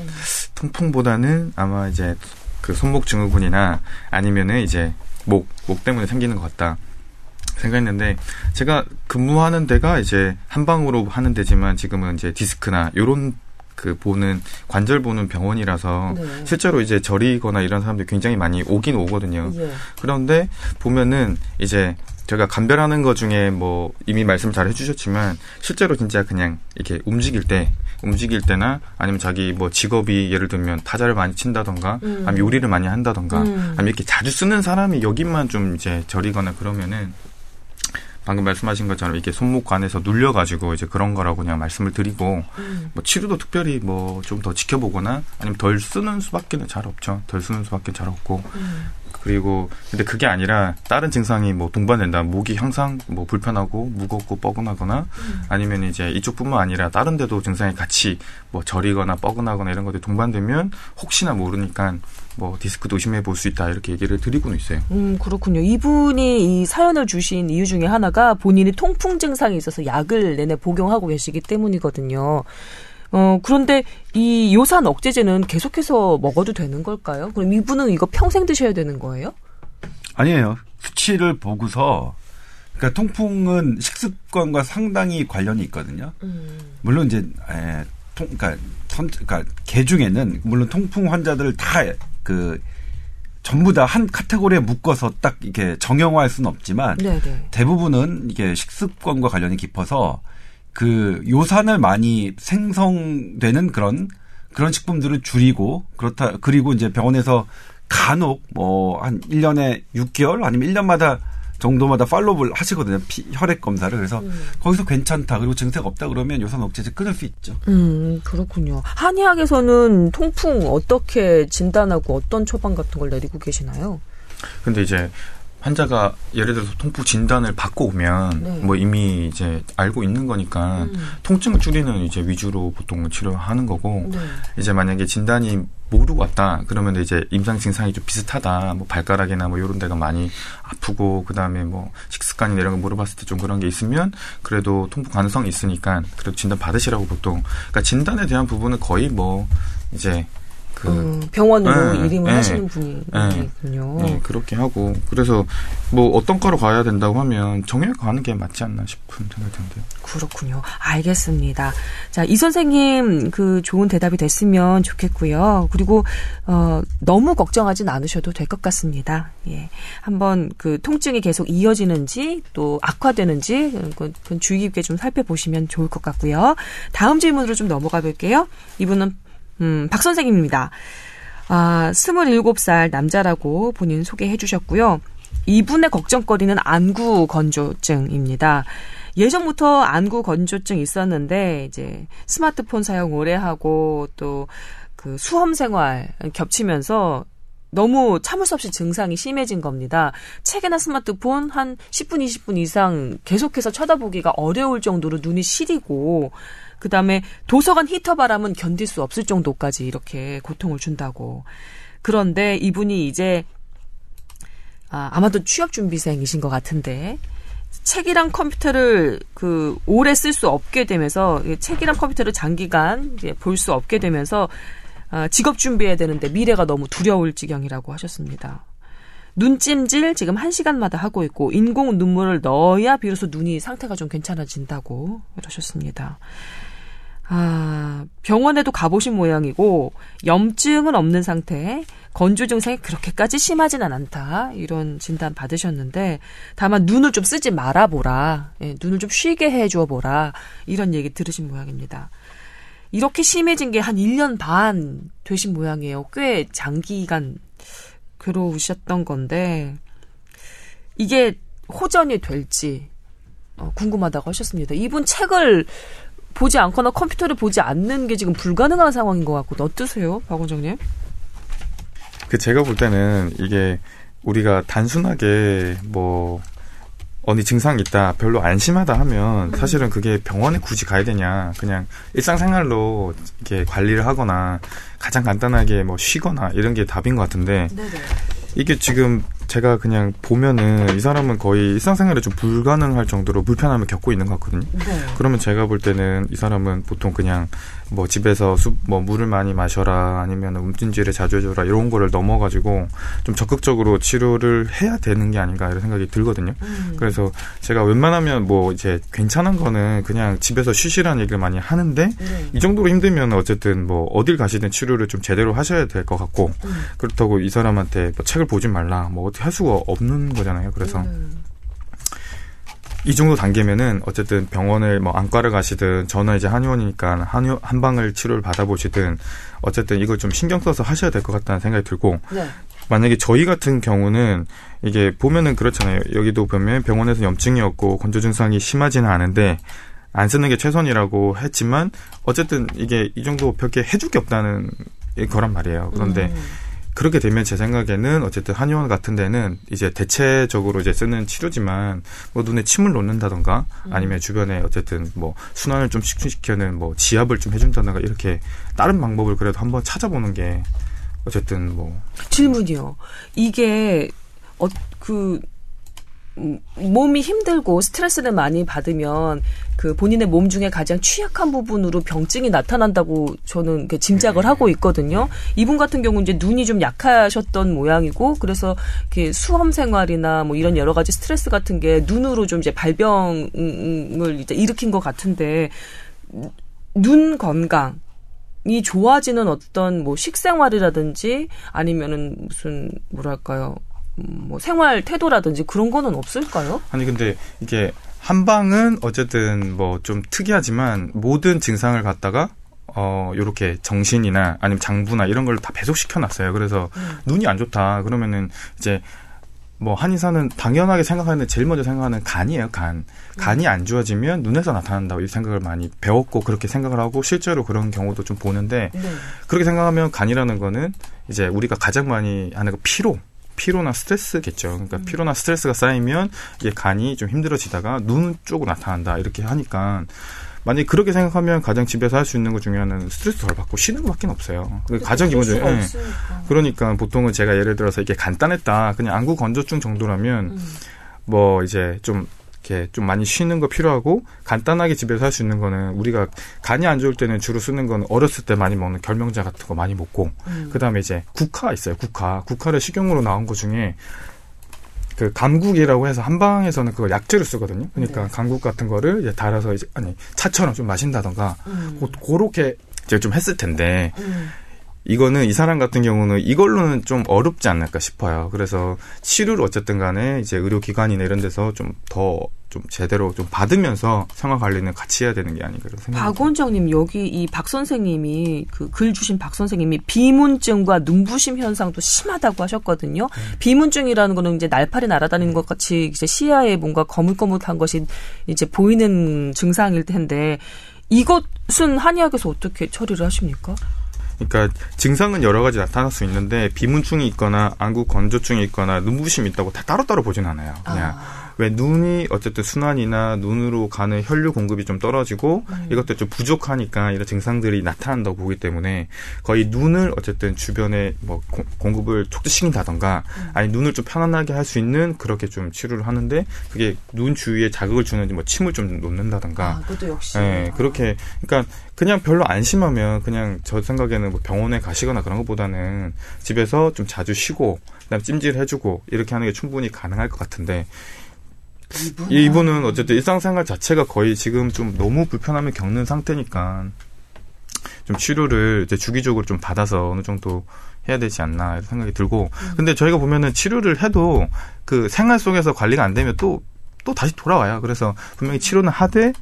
통풍보다는 아마 이제 그 손목 증후군이나 아니면은 이제 목, 목 때문에 생기는 것 같다. 생각했는데 제가 근무하는 데가 이제 한 방으로 하는 데지만 지금은 이제 디스크나 요런 그 보는 관절 보는 병원이라서 네. 실제로 이제 저리거나 이런 사람들이 굉장히 많이 오긴 오거든요. 예. 그런데 보면은 이제 제가 감별하는 것 중에 뭐 이미 말씀 잘 해주셨지만 실제로 진짜 그냥 이렇게 움직일 때 움직일 때나 아니면 자기 뭐 직업이 예를 들면 타자를 많이 친다던가 음. 아니면 요리를 많이 한다던가 음. 아니면 이렇게 자주 쓰는 사람이 여기만 좀 이제 저리거나 그러면은 방금 말씀하신 것처럼 이렇게 손목 안에서 눌려가지고 이제 그런 거라고 그냥 말씀을 드리고 음. 뭐 치료도 특별히 뭐 좀 더 지켜보거나 아니면 덜 쓰는 수밖에는 잘 없죠. 덜 쓰는 수밖에 잘 없고 음. 그리고 근데 그게 아니라 다른 증상이 뭐 동반된다. 목이 항상 뭐 불편하고 무겁고 뻐근하거나 아니면 이제 이쪽뿐만 아니라 다른 데도 증상이 같이 뭐 저리거나 뻐근하거나 이런 것들이 동반되면 혹시나 모르니까 뭐 디스크도 의심해 볼 수 있다 이렇게 얘기를 드리고는 있어요. 음, 그렇군요. 이분이 이 사연을 주신 이유 중에 하나가 본인이 통풍 증상이 있어서 약을 내내 복용하고 계시기 때문이거든요. 어, 그런데 이 요산 억제제는 계속해서 먹어도 되는 걸까요? 그럼 이분은 이거 평생 드셔야 되는 거예요? 아니에요. 수치를 보고서 그러니까 통풍은 식습관과 상당히 관련이 있거든요. 물론 이제 에, 통 그러니까 선 그러니까 개 중에는 물론 통풍 환자들을 다 그 전부 다 한 카테고리에 묶어서 딱 이렇게 정형화할 수는 없지만 네네. 대부분은 이게 식습관과 관련이 깊어서 그 요산을 많이 생성되는 그런 그런 식품들을 줄이고 그렇다 그리고 이제 병원에서 간혹 뭐 한 1년에 6개월 아니면 1년마다 정도마다 팔로우를 하시거든요. 피, 혈액 검사를. 그래서 거기서 괜찮다. 그리고 증세가 없다 그러면 요산 억제제 끊을 수 있죠. 음, 그렇군요. 한의학에서는 통풍 어떻게 진단하고 어떤 처방 같은 걸 내리고 계시나요? 근데 이제 환자가 예를 들어서 통풍 진단을 받고 오면 네. 뭐 이미 이제 알고 있는 거니까 음. 통증을 줄이는 이제 위주로 보통 치료하는 거고 네. 이제 만약에 진단이 모르고 왔다 그러면 이제 임상 증상이 좀 비슷하다 뭐 발가락이나 뭐 이런 데가 많이 아프고 그다음에 뭐 식습관이나 이런 거 물어봤을 때 좀 그런 게 있으면 그래도 통풍 가능성이 있으니까 그래도 진단 받으시라고 보통 그러니까 진단에 대한 부분은 거의 뭐 이제 그 음, 병원으로 네, 일임을 네, 하시는 분이군요. 네, 그렇게 하고 그래서 뭐 어떤 과로 가야 된다고 하면 정형외과 가는 게 맞지 않나 싶은 생각이 드는데요. 그렇군요. 알겠습니다. 자, 이 선생님 그 좋은 대답이 됐으면 좋겠고요. 그리고 어 너무 걱정하진 않으셔도 될 것 같습니다. 예. 한번 그 통증이 계속 이어지는지 또 악화되는지 그건, 그건 주의 깊게 좀 살펴보시면 좋을 것 같고요. 다음 질문으로 좀 넘어가 볼게요. 이분은 음, 박 선생님입니다. 아, 27살 남자라고 본인 소개해 주셨고요. 이분의 걱정거리는 안구 건조증입니다. 예전부터 안구 건조증 있었는데 이제 스마트폰 사용 오래 하고 또 그 수험 생활 겹치면서 너무 참을 수 없이 증상이 심해진 겁니다. 책이나 스마트폰 한 10분, 20분 이상 계속해서 쳐다보기가 어려울 정도로 눈이 시리고 그다음에 도서관 히터 바람은 견딜 수 없을 정도까지 이렇게 고통을 준다고. 그런데 이분이 이제 아, 아마도 취업 준비생이신 것 같은데 책이랑 컴퓨터를 그 오래 쓸 수 없게 되면서 이 책이랑 컴퓨터를 장기간 볼 수 없게 되면서 아, 직업 준비해야 되는데 미래가 너무 두려울 지경이라고 하셨습니다. 눈찜질 지금 한 시간마다 하고 있고 인공 눈물을 넣어야 비로소 눈이 상태가 좀 괜찮아진다고 그러셨습니다. 아, 병원에도 가보신 모양이고 염증은 없는 상태, 건조 증상이 그렇게까지 심하지는 않다 이런 진단 받으셨는데 다만 눈을 좀 쓰지 말아보라, 예, 눈을 좀 쉬게 해줘 보라 이런 얘기 들으신 모양입니다. 이렇게 심해진 게 한 1년 반 되신 모양이에요. 꽤 장기간 괴로우셨던 건데 이게 호전이 될지 어, 궁금하다고 하셨습니다. 이분 책을 보지 않거나 컴퓨터를 보지 않는 게 지금 불가능한 상황인 것 같고 어떠세요, 박 원장님? 그 제가 볼 때는 이게 우리가 단순하게 뭐 어디 증상이 있다 별로 안심하다 하면 사실은 그게 병원에 굳이 가야 되냐 그냥 일상생활로 이렇게 관리를 하거나 가장 간단하게 뭐 쉬거나 이런 게 답인 것 같은데 네네. 이게 지금 제가 그냥 보면은 이 사람은 거의 일상생활에 좀 불가능할 정도로 불편함을 겪고 있는 것 같거든요. 네. 그러면 제가 볼 때는 이 사람은 보통 그냥 뭐 집에서 수, 뭐 물을 많이 마셔라 아니면 움찜질을 자주 해줘라 이런 거를 넘어가지고 좀 적극적으로 치료를 해야 되는 게 아닌가 이런 생각이 들거든요. 음. 그래서 제가 웬만하면 뭐 이제 괜찮은 거는 그냥 집에서 쉬시라는 얘기를 많이 하는데 네. 이 정도로 힘들면 어쨌든 뭐 어딜 가시든 치료를 좀 제대로 하셔야 될 것 같고 음. 그렇다고 이 사람한테 뭐 책을 보지 말라 뭐 어떻게 할 수가 없는 거잖아요. 그래서 음. 이 정도 단계면은 어쨌든 병원을 뭐 안과를 가시든 저는 이제 한의원이니까 한의 한방을 치료를 받아보시든 어쨌든 이걸 좀 신경 써서 하셔야 될 것 같다는 생각이 들고 네. 만약에 저희 같은 경우는 이게 보면은 그렇잖아요. 여기도 보면 병원에서 염증이 없고 건조 증상이 심하지는 않은데 안 쓰는 게 최선이라고 했지만 어쨌든 이게 이 정도 별게 해줄 게 없다는 거란 말이에요. 그런데 음. 그렇게 되면 제 생각에는 어쨌든 한의원 같은 데는 이제 대체적으로 이제 쓰는 치료지만 뭐 눈에 침을 놓는다던가 아니면 주변에 어쨌든 뭐 순환을 좀 식중시켜는 뭐 지압을 좀 해준다던가 이렇게 다른 방법을 그래도 한번 찾아보는 게 어쨌든 뭐 질문이요. 이게 어그 음, 몸이 힘들고 스트레스를 많이 받으면 그 본인의 몸 중에 가장 취약한 부분으로 병증이 나타난다고 저는 짐작을 하고 있거든요. 이분 같은 경우 이제 눈이 좀 약하셨던 모양이고 그래서 이렇게 수험 생활이나 뭐 이런 여러 가지 스트레스 같은 게 눈으로 좀 이제 발병을 이제 일으킨 것 같은데 눈 건강 이 좋아지는 어떤 뭐 식생활이라든지 아니면은 무슨 뭐랄까요 음, 뭐 생활 태도라든지 그런 거는 없을까요? 아니 근데 이게 한방은 어쨌든 뭐 좀 특이하지만 모든 증상을 갖다가 어 요렇게 정신이나 아니면 장부나 이런 걸 다 배속시켜 놨어요. 그래서 눈이 안 좋다 그러면은 이제 뭐 한의사는 당연하게 생각하는 제일 먼저 생각하는 간이에요. 간 간이 안 좋아지면 눈에서 나타난다고 이 생각을 많이 배웠고 그렇게 생각을 하고 실제로 그런 경우도 좀 보는데 네. 그렇게 생각하면 간이라는 거는 이제 우리가 가장 많이 하는 거 피로 피로나 스트레스겠죠. 그러니까 피로나 스트레스가 쌓이면 이게 간이 좀 힘들어지다가 눈 쪽으로 나타난다 이렇게 하니까 만약 그렇게 생각하면 가장 집에서 할 수 있는 것 중에 하나는 스트레스 덜 받고 쉬는 것밖에 없어요. 그 가장 기본적인. 예. 그러니까 보통은 제가 예를 들어서 이게 간단했다. 그냥 안구 건조증 정도라면 음. 뭐 이제 좀 이렇게 좀 많이 쉬는 거 필요하고 간단하게 집에서 할 수 있는 거는 우리가 간이 안 좋을 때는 주로 쓰는 건 어렸을 때 많이 먹는 결명자 같은 거 많이 먹고 음. 그다음에 이제 국화 있어요. 국화. 국화를 식용으로 나온 거 중에 그 감국이라고 해서 한방에서는 그걸 약재로 쓰거든요. 그러니까 네. 감국 같은 거를 이제 달아서 이제 아니 차처럼 좀 마신다던가 음. 고, 그렇게 제가 좀 했을 텐데 음. 이거는 이 사람 같은 경우는 이걸로는 좀 어렵지 않을까 싶어요. 그래서 치료를 어쨌든 간에 이제 의료기관이나 이런 데서 좀 더좀 제대로 좀 받으면서 생활 관리는 같이 해야 되는 게 아닌가 그런 생각이 박 원장님 여기 이 박 선생님이 그 글 주신 박 선생님이 비문증과 눈부심 현상도 심하다고 하셨거든요. 비문증이라는 거는 이제 날파리 날아다니는 것 같이 이제 시야에 뭔가 거물거물한 것이 이제 보이는 증상일 텐데 이것은 한의학에서 어떻게 처리를 하십니까? 그러니까 증상은 여러 가지 나타날 수 있는데 비문증이 있거나 안구 건조증이 있거나 눈부심이 있다고 다 따로따로 보진 않아요. 그냥 왜 눈이 어쨌든 순환이나 눈으로 가는 혈류 공급이 좀 떨어지고 이것도 좀 부족하니까 이런 증상들이 나타난다고 보기 때문에 거의 눈을 어쨌든 주변에 뭐 고- 공급을 촉진시킨다던가 아니 눈을 좀 편안하게 할 수 있는 그렇게 좀 치료를 하는데 그게 눈 주위에 자극을 주는 뭐 침을 좀 놓는다던가. 그것도 역시. 예, 그렇게 그러니까 그냥 별로 안 심하면 그냥 저 생각에는 뭐 병원에 가시거나 그런 것보다는 집에서 좀 자주 쉬고 그다음 찜질 해주고 이렇게 하는 게 충분히 가능할 것 같은데 이 이분은 어쨌든 일상생활 자체가 거의 지금 좀 너무 불편함을 겪는 상태니까 좀 치료를 이제 주기적으로 좀 받아서 어느 정도 해야 되지 않나 생각이 들고. 근데 저희가 보면은 치료를 해도 그 생활 속에서 관리가 안 되면 또또 다시 돌아와요. 그래서 분명히 치료는 하되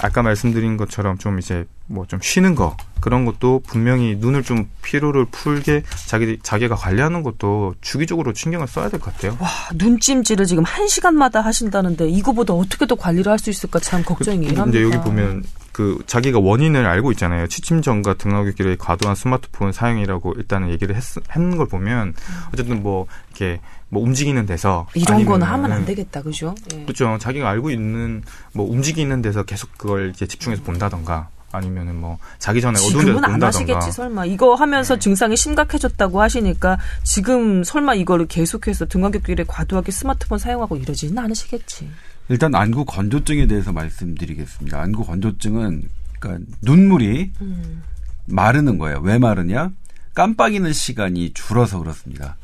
아까 말씀드린 것처럼 좀 이제 뭐 좀 쉬는 거 그런 것도 분명히 눈을 좀 피로를 풀게 자기 자기가 관리하는 것도 주기적으로 신경을 써야 될 것 같아요. 와, 눈찜질을 지금 한 시간마다 하신다는데 이거보다 어떻게 더 관리를 할 수 있을까 참 걱정이긴 합니다. 근데 여기 보면 그 자기가 원인을 알고 있잖아요. 취침전과 등하굣길의 과도한 스마트폰 사용이라고 일단은 얘기를 했, 했는 걸 보면 어쨌든 뭐 이렇게 뭐 움직이는 데서 이런 거는 하면 안 되겠다, 그죠? 예. 그렇죠. 자기가 알고 있는 뭐 움직이는 데서 계속 그걸 이제 집중해서 본다던가 아니면은 뭐 자기 전에 어두운 데서 지금은 안 하시겠지 설마 이거 하면서 증상이 심각해졌다고 하시니까 지금 설마 이거를 계속해서 등간격길에 과도하게 스마트폰 사용하고 이러지는 않으시겠지. 일단 안구 건조증에 대해서 말씀드리겠습니다. 안구 건조증은 그러니까 눈물이 음. 마르는 거예요. 왜 마르냐? 깜빡이는 시간이 줄어서 그렇습니다.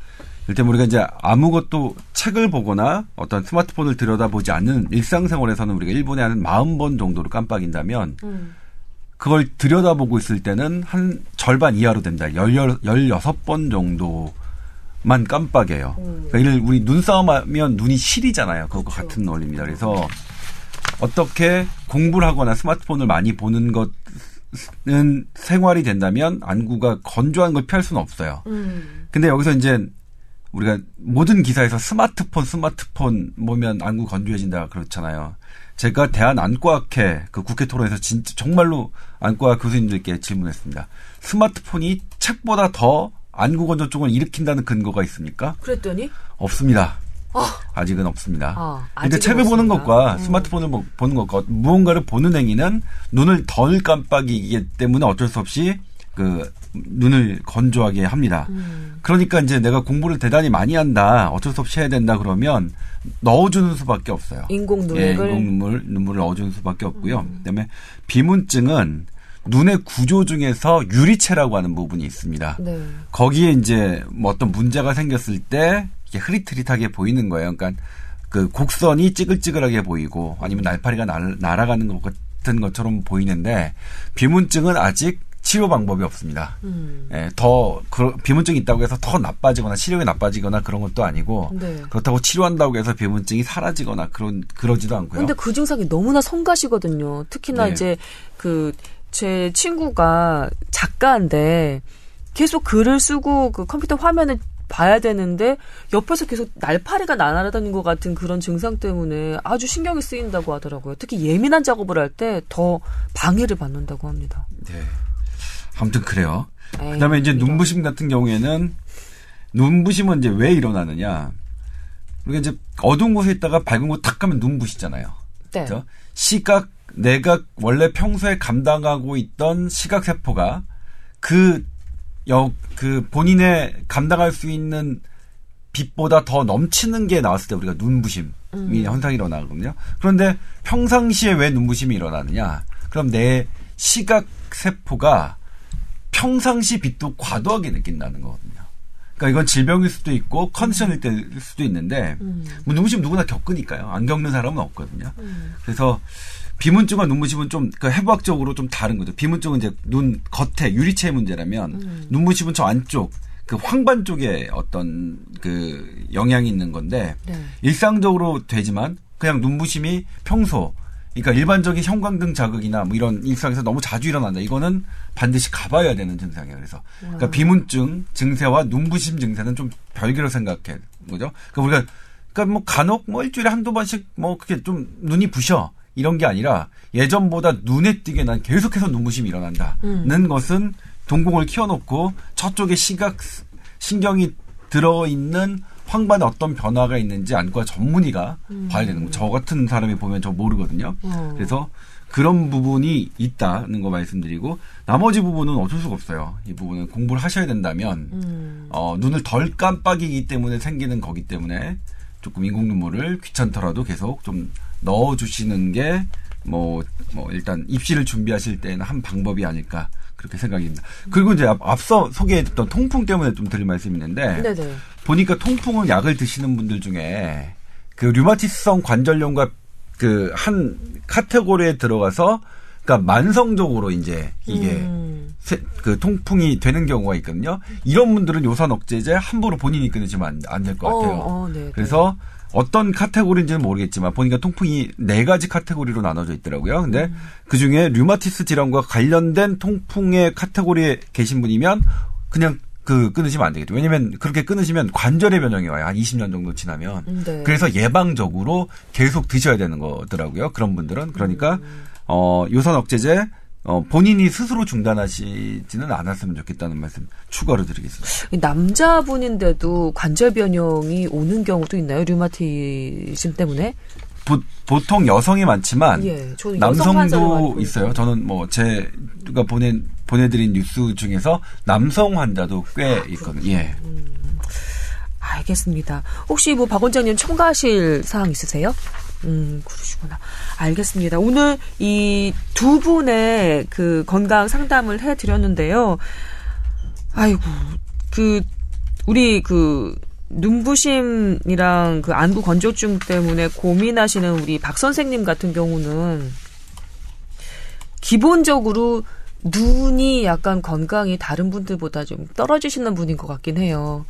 일단 우리가 이제 아무것도 책을 보거나 어떤 스마트폰을 들여다보지 않는 일상생활에서는 우리가 1분에 한 40번 정도로 깜빡인다면 음. 그걸 들여다보고 있을 때는 한 절반 이하로 된다. 16번 정도만 깜빡여요. 그러니까 이를 우리 눈싸움하면 눈이 시리잖아요. 그것과 같은 원리입니다. 그래서 어떻게 공부를 하거나 스마트폰을 많이 보는 것은 생활이 된다면 안구가 건조한 걸 피할 수는 없어요. 음. 근데 여기서 이제 우리가 모든 기사에서 스마트폰, 스마트폰 보면 안구 건조해진다 그렇잖아요. 제가 대한 안과학회 그 국회 토론에서 진짜 정말로 안과 교수님들께 질문했습니다. 스마트폰이 책보다 더 안구 건조증을 일으킨다는 근거가 있습니까? 그랬더니 없습니다. 아직은 없습니다. 아, 근데 아직은 책을 보는 없습니다. 것과 음. 스마트폰을 뭐- 보는 것과 무언가를 보는 행위는 눈을 덜 깜빡이기 때문에 어쩔 수 없이 그 눈을 건조하게 합니다. 음. 그러니까 이제 내가 공부를 대단히 많이 한다, 어쩔 수 없이 해야 된다 그러면 넣어주는 수밖에 없어요. 인공 예, 눈액을 음. 인공 눈물, 눈물을 넣어주는 수밖에 없고요. 그다음에 비문증은 눈의 구조 중에서 유리체라고 하는 부분이 있습니다. 네. 거기에 이제 뭐 어떤 문제가 생겼을 때 흐릿흐릿하게 보이는 거예요. 그러니까 그 곡선이 찌글찌글하게 보이고 아니면 날파리가 날, 날아가는 것 같은 것처럼 보이는데 비문증은 아직 치료 방법이 없습니다. 음. 예, 더 그, 비문증이 있다고 해서 더 나빠지거나 시력이 나빠지거나 그런 것도 아니고 네. 그렇다고 치료한다고 해서 비문증이 사라지거나 그런 그러지도 않고요. 근데 그 증상이 너무나 성가시거든요. 특히나 네. 이제 그 제 친구가 작가인데 계속 글을 쓰고 그 컴퓨터 화면을 봐야 되는데 옆에서 계속 날파리가 날아다니는 것 같은 그런 증상 때문에 아주 신경이 쓰인다고 하더라고요. 특히 예민한 작업을 할 때 더 방해를 받는다고 합니다. 네. 아무튼 그래요. 에이, 그다음에 이제 이런. 눈부심 같은 경우에는 눈부심은 이제 왜 일어나느냐? 우리가 이제 어두운 곳에 있다가 밝은 곳 탁 가면 눈부시잖아요. 네. 그죠? 시각, 내가 원래 평소에 감당하고 있던 시각 세포가 그, 여, 그 본인의 감당할 수 있는 빛보다 더 넘치는 게 나왔을 때 우리가 눈부심이 음. 현상이 일어나거든요. 그런데 평상시에 왜 눈부심이 일어나느냐? 그럼 내 시각 세포가 평상시 빛도 과도하게 느낀다는 거거든요. 그러니까 이건 질병일 수도 있고 컨디션일 때일 수도 있는데 음. 뭐 눈부심 누구나 겪으니까요. 안 겪는 사람은 없거든요. 그래서 비문증과 눈부심은 좀그 해부학적으로 좀 다른 거죠. 비문증은 이제 눈 겉에 유리체 문제라면 음. 눈부심은 저 안쪽 그 황반 쪽에 어떤 그 영향이 있는 건데 네. 일상적으로 되지만 그냥 눈부심이 평소 그러니까 일반적인 형광등 자극이나 뭐 이런 일상에서 너무 자주 일어난다. 이거는 반드시 가봐야 되는 증상이에요. 그래서 그러니까 비문증 증세와 눈부심 증세는 좀 별개로 생각해 거죠. 그러니까 우리가 그러니까 뭐 간혹 뭐 일주일에 한두 번씩 뭐 그렇게 좀 눈이 부셔 이런 게 아니라 예전보다 눈에 띄게 난 계속해서 눈부심이 일어난다는 것은 동공을 키워놓고 저쪽에 시각 신경이 들어있는 황반에 어떤 변화가 있는지 안과 전문의가 봐야 되는 거죠. 저 같은 사람이 보면 저 모르거든요. 어. 그래서 그런 부분이 있다는 거 말씀드리고 나머지 부분은 어쩔 수가 없어요. 이 부분은 공부를 하셔야 된다면 음. 어, 눈을 덜 깜빡이기 때문에 생기는 거기 때문에 조금 인공 눈물을 귀찮더라도 계속 좀 넣어 주시는 게 뭐, 뭐, 일단 입시를 준비하실 때는 한 방법이 아닐까. 그렇게 생각입니다. 그리고 이제 앞- 앞서 소개했던 통풍 때문에 좀 드릴 말씀이 있는데. 네네. 보니까 통풍은 약을 드시는 분들 중에 그 류마티스성 관절염과 그 한 카테고리에 들어가서 그러니까 만성적으로 이제 이게 음. 세- 그 통풍이 되는 경우가 있거든요. 이런 분들은 요산 억제제 함부로 본인이 끊으시면 안 될것 같아요. 어, 어, 네, 그래서 어떤 카테고리인지는 모르겠지만 보니까 통풍이 네 가지 카테고리로 나눠져 있더라고요. 근데 음. 그 중에 류마티스 질환과 관련된 통풍의 카테고리에 계신 분이면 그냥 그 끊으시면 안 되겠죠. 왜냐면 그렇게 끊으시면 관절의 변형이 와요. 한 20년 정도 지나면. 음, 네. 그래서 예방적으로 계속 드셔야 되는 거더라고요. 그런 분들은. 그러니까 음. 어 요산 억제제 어 본인이 스스로 중단하시지는 않았으면 좋겠다는 말씀 추가로 드리겠습니다. 남자분인데도 관절 변형이 오는 경우도 있나요? 류마티즘 때문에? 보, 통 여성이 많지만 예, 남성도 있어요. 저는 뭐 제가 보낸 보내드린 뉴스 중에서 남성 환자도 꽤 있거든요. 예. 알겠습니다. 혹시 뭐 박 원장님 첨가하실 사항 있으세요? 음, 그러시구나. 알겠습니다. 오늘 이 두 분의 그 건강 상담을 해 드렸는데요. 아이고, 그, 우리 그, 눈부심이랑 그 안구 건조증 때문에 고민하시는 우리 박 선생님 같은 경우는 기본적으로 눈이 약간 건강이 다른 분들보다 좀 떨어지시는 분인 것 같긴 해요.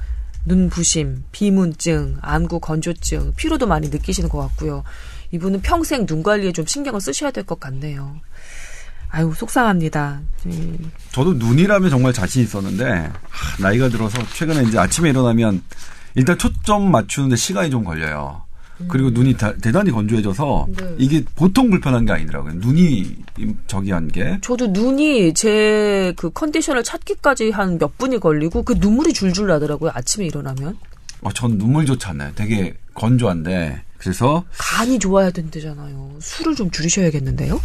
눈부심, 비문증, 안구 건조증, 피로도 많이 느끼시는 것 같고요. 이분은 평생 눈 관리에 좀 신경을 쓰셔야 될 것 같네요. 아유, 속상합니다. 음, 저도 눈이라면 정말 자신 있었는데 하, 나이가 들어서 최근에 이제 아침에 일어나면 일단 초점 맞추는데 시간이 좀 걸려요. 그리고 눈이 다- 대단히 건조해져서 네. 이게 보통 불편한 게 아니더라고요. 눈이 저기 한 게. 저도 눈이 제 그 컨디션을 찾기까지 한 몇 분이 걸리고 그 눈물이 줄줄 나더라고요. 아침에 일어나면. 어, 전 눈물조차 안 나요. 되게 건조한데. 그래서 간이 좋아야 된대잖아요. 술을 좀 줄이셔야겠는데요?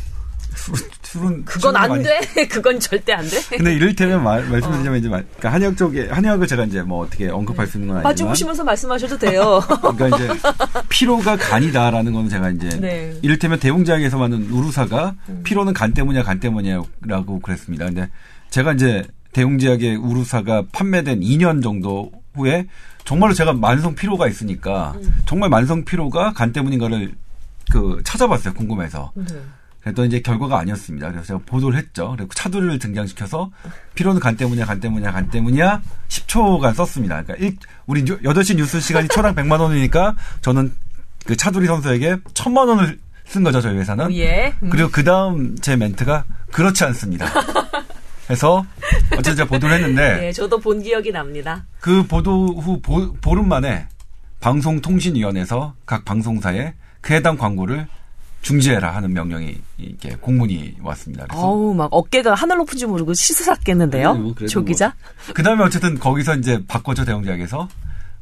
술, 술은 그건 안 많이- 돼. 그건 절대 안 돼. 근데 이를테면 말, 말씀드리자면 이제 말- 그러니까 한의학 쪽에 한의학을 제가 이제 뭐 어떻게 언급할 수 있는 건 아니지만 마주보시면서 말씀하셔도 돼요. 그러니까 이제 피로가 간이다라는 거는 제가 이제 네. 음. 이를테면 대웅제약에서 만든 우루사가 피로는 간 때문이야 간 때문이야라고 그랬습니다. 근데 제가 이제 대웅제약의 우루사가 판매된 2년 정도 후에 정말로 제가 만성 피로가 있으니까 음. 정말 만성 피로가 간 때문인가를 그 찾아봤어요 궁금해서. 네. 그랬더니 이제 결과가 아니었습니다. 그래서 제가 보도를 했죠. 그리고 차두리를 등장시켜서 피로는 간 때문이야, 간 때문이야, 간 때문이야 10초간 썼습니다. 그러니까 일, 우리 8시 뉴스 시간이 초당 100만 원이니까 저는 그 차두리 선수에게 1000만 원을 쓴 거죠, 저희 회사는. 예. 음. 그리고 그 다음 제 멘트가 그렇지 않습니다. 해서 어쨌든 제가 보도를 했는데 예, 저도 본 기억이 납니다. 그 보도 후 보, 보름 만에 방송통신위원회에서 각 방송사에 그 해당 광고를 중지해라 하는 명령이 이렇게 공문이 왔습니다. 어우, 막 어깨가 하늘 높은 줄 모르고 시스샀겠는데요? 네, 뭐조 뭐. 기자? 그 다음에 어쨌든 거기서 이제 바꿨죠 대형제약에서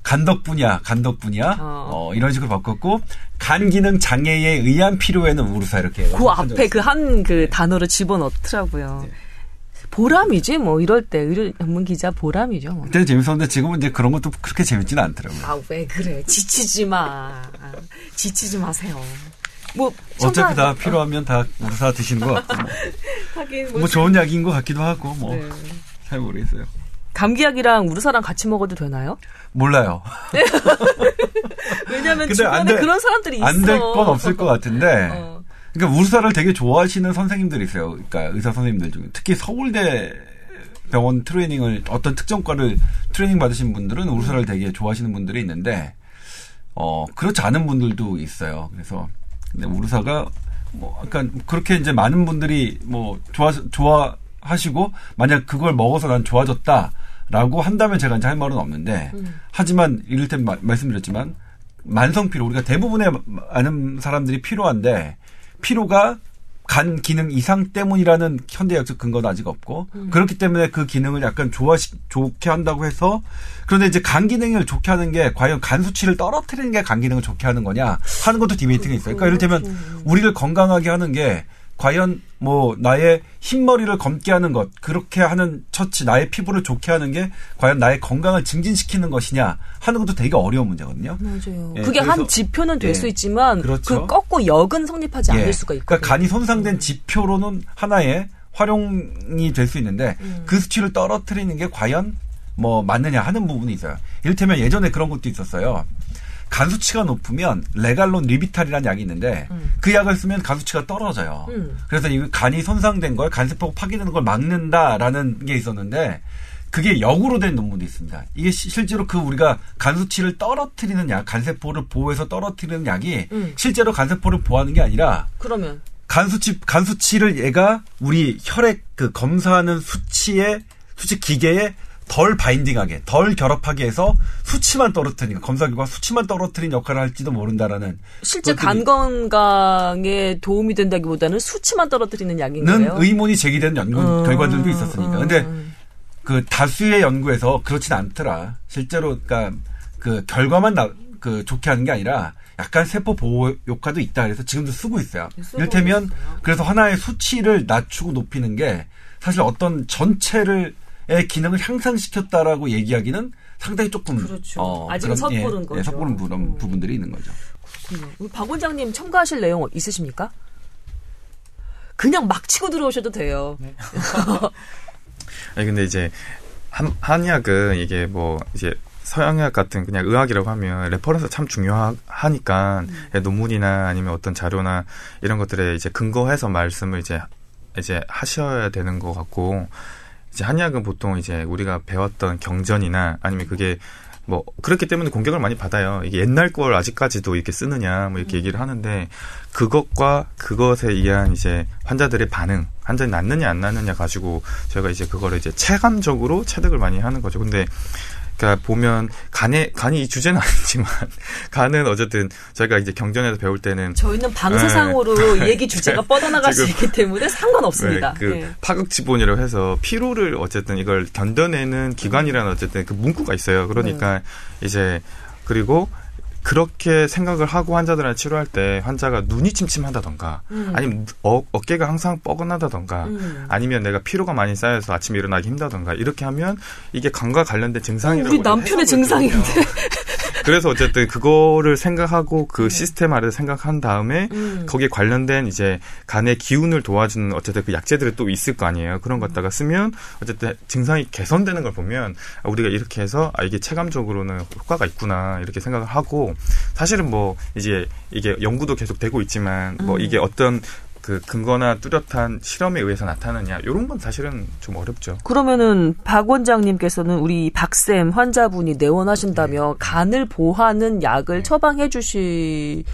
간덕분이야 간덕분이야 어. 어, 이런 식으로 바꿨고 간 기능 장애에 의한 필요에는 우루사 이렇게 그 앞에 그 한그 네. 단어를 집어넣더라고요. 보람이지 뭐 이럴 때 의료 전문 기자 보람이죠. 뭐. 그때는 재밌었는데 지금은 이제 그런 것도 그렇게 재밌지는 않더라고요. 아 왜 그래 지치지 마 아, 지치지 마세요. 뭐 어차피 다 필요하면 다 우루사 드시는 것 같고 뭐, 뭐, 뭐 좋은 약인 것 같기도 하고 뭐 네. 잘 모르겠어요. 감기약이랑 우르사랑 같이 먹어도 되나요? 몰라요. 왜냐면 근데 주변에 그런 사람들이 있어. 안 될 건 없을 것 같은데. 어. 그러니까 우루사를 되게 좋아하시는 선생님들이 있어요. 그러니까 의사 선생님들 중에 특히 서울대 병원 트레이닝을 어떤 특정 과를 트레이닝 받으신 분들은 우루사를 되게 좋아하시는 분들이 있는데 어 그렇지 않은 분들도 있어요. 그래서 근데 우루사가 뭐 약간 그렇게 이제 많은 분들이 뭐 좋아 좋아하시고 만약 그걸 먹어서 난 좋아졌다라고 한다면 제가 이제 할 말은 없는데 하지만 이를테면 마- 말씀드렸지만 만성 피로 우리가 대부분의 많은 사람들이 피로한데 피로가 간 기능 이상 때문이라는 현대의학적 근거는 아직 없고 그렇기 때문에 그 기능을 약간 좋아 좋게 한다고 해서 그런데 이제 간 기능을 좋게 하는 게 과연 간 수치를 떨어뜨리는 게 간 기능을 좋게 하는 거냐 하는 것도 debate가 있어요. 그러니까 이를테면 우리를 건강하게 하는 게 과연 뭐 나의 흰머리를 검게 하는 것 그렇게 하는 처치 나의 피부를 좋게 하는 게 과연 나의 건강을 증진시키는 것이냐 하는 것도 되게 어려운 문제거든요. 맞아요. 예, 그게 한 지표는 될 예. 수 있지만 그렇죠. 그 거꾸로 역은 성립하지 않을 예. 수가 있거든요. 그러니까 간이 손상된 지표로는 하나의 활용이 될 수 있는데 음. 그 수치를 떨어뜨리는 게 과연 뭐 맞느냐 하는 부분이 있어요. 이를테면 예전에 그런 것도 있었어요. 간 수치가 높으면 레갈론 리비탈이라는 약이 있는데 그 약을 쓰면 간 수치가 떨어져요. 음. 그래서 이 간이 손상된 걸 간세포가 파괴되는 걸 막는다라는 게 있었는데 그게 역으로 된 논문도 있습니다. 이게 시- 실제로 그 우리가 간 수치를 떨어뜨리는 약, 간세포를 보호해서 떨어뜨리는 약이 음. 실제로 간세포를 보호하는 게 아니라 그러면 간 수치 간 수치를 얘가 우리 혈액 그 검사하는 수치에 수치 기계에 덜 바인딩하게 덜 결합하게 해서 수치만 떨어뜨리는 검사 결과 수치만 떨어뜨리는 역할을 할지도 모른다라는 실제 간 건강에 도움이 된다기보다는 수치만 떨어뜨리는 약인 는. 의문이 제기된 연구 음, 결과들도 있었으니까. 음, 근데 음. 그 다수의 연구에서 그렇진 않더라. 실제로 그러니까 그 결과만 나 그 좋게 하는 게 아니라 약간 세포 보호 효과도 있다 그래서 지금도 쓰고 있어요. 쓰고 이를테면 있어요. 그래서 하나의 수치를 낮추고 높이는 게 사실 어떤 전체를 의 기능을 향상시켰다라고 얘기하기는 상당히 조금 그렇죠. 아직은 그런, 예, 섣부른 거죠. 예, 섣부른 부- 음. 부분들이 있는 거죠. 그렇군요. 우리 박 원장님 첨가하실 내용 있으십니까? 그냥 막 치고 들어오셔도 돼요. 아니 근데 이제 한, 한의학은 이게 뭐 이제 서양의학 같은 그냥 의학이라고 하면 reference 참 중요하니까 논문이나 아니면 어떤 자료나 이런 것들에 이제 근거해서 말씀을 이제 이제 하셔야 되는 것 같고 이제 한의학은 보통 이제 우리가 배웠던 경전이나 아니면 그게 뭐 그렇기 때문에 공격을 많이 받아요. 이게 옛날 걸 아직까지도 이렇게 쓰느냐 뭐 이렇게 얘기를 하는데 그것과 그것에 의한 이제 환자들의 반응, 환자이 낫느냐 안 낫느냐 가지고 저희가 이제 그거를 이제 체감적으로 체득을 많이 하는 거죠. 근데 그러니까 보면 간에 간이 이 주제는 아니지만 간은 어쨌든 저희가 이제 경전에서 배울 때는 저희는 방사상으로 얘기 주제가 뻗어나갈 수 네. 있기 때문에 상관없습니다. 네, 그 예. 파극지본이라고 해서 피로를 어쨌든 이걸 견뎌내는 기관이라는 어쨌든 그 문구가 있어요. 그러니까 네. 이제 그리고 그렇게 생각을 하고 환자들한테 치료할 때 환자가 눈이 침침하다던가 음. 아니면 어, 어깨가 항상 뻐근하다던가 음. 아니면 내가 피로가 많이 쌓여서 아침에 일어나기 힘들다던가 이렇게 하면 이게 간과 관련된 증상이라고 우리 남편의 증상인데. 그래서 어쨌든 그거를 생각하고 그 시스템 아래서 생각한 다음에 음. 거기에 관련된 이제 간의 기운을 도와주는 어쨌든 그 약재들이 또 있을 거 아니에요. 그런 것 갖다가 쓰면 어쨌든 증상이 개선되는 걸 보면 아, 우리가 이렇게 해서 아 이게 체감적으로는 효과가 있구나 이렇게 생각을 하고 사실은 뭐 이제 이게 연구도 계속 되고 있지만 뭐 음. 이게 어떤 그 근거나 뚜렷한 실험에 의해서 나타나냐. 이런 건 사실은 좀 어렵죠. 그러면은 박 원장님께서는 우리 박쌤 환자분이 내원하신다며 간을 보하는 약을 처방해 주시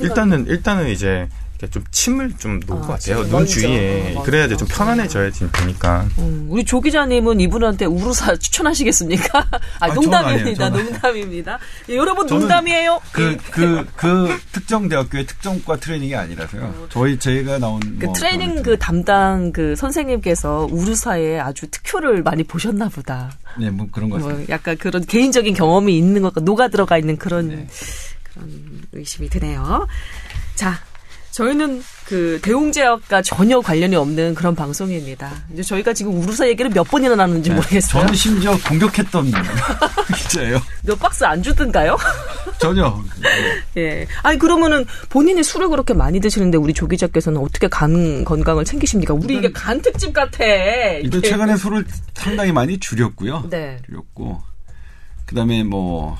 일단은 일단은 이제 좀 침을 좀 놓을 아, 것 같아요. 눈. 주위에 어, 그래야 이제 먼저. 좀 편안해져야지 되니까. 음, 우리 조 기자님은 이분한테 우루사 추천하시겠습니까? 아, 아, 농담입니다. 아니에요. 농담입니다. 예, 여러분 농담이에요. 그, 예. 그, 그 특정 대학교의 특정과 트레이닝이 아니라서요. 저희, 저희가 나온. 그 뭐 트레이닝 그 담당 그 선생님께서 우루사에 아주 특효를 많이 보셨나 보다. 네, 뭐 그런 것뭐 같습니다. 약간 그런 개인적인 경험이 있는 것, 녹아 들어가 있는 그런 네. 그런 의심이 드네요. 자, 저희는 그 대웅제약과 전혀 관련이 없는 그런 방송입니다. 이제 저희가 지금 우루사 얘기를 몇 번이나 모르겠어요. 네. 저는 심지어 공격했던 기자예요. 몇 박스 안 주든가요? 전혀. 예. 아니 그러면은 본인이 술을 그렇게 많이 드시는데 우리 조 기자께서는 어떻게 간 건강을 챙기십니까? 우리 이게 간 특집 같아. 일단. 최근에 술을 상당히 많이 줄였고요. 네. 줄였고. 그 다음에 뭐,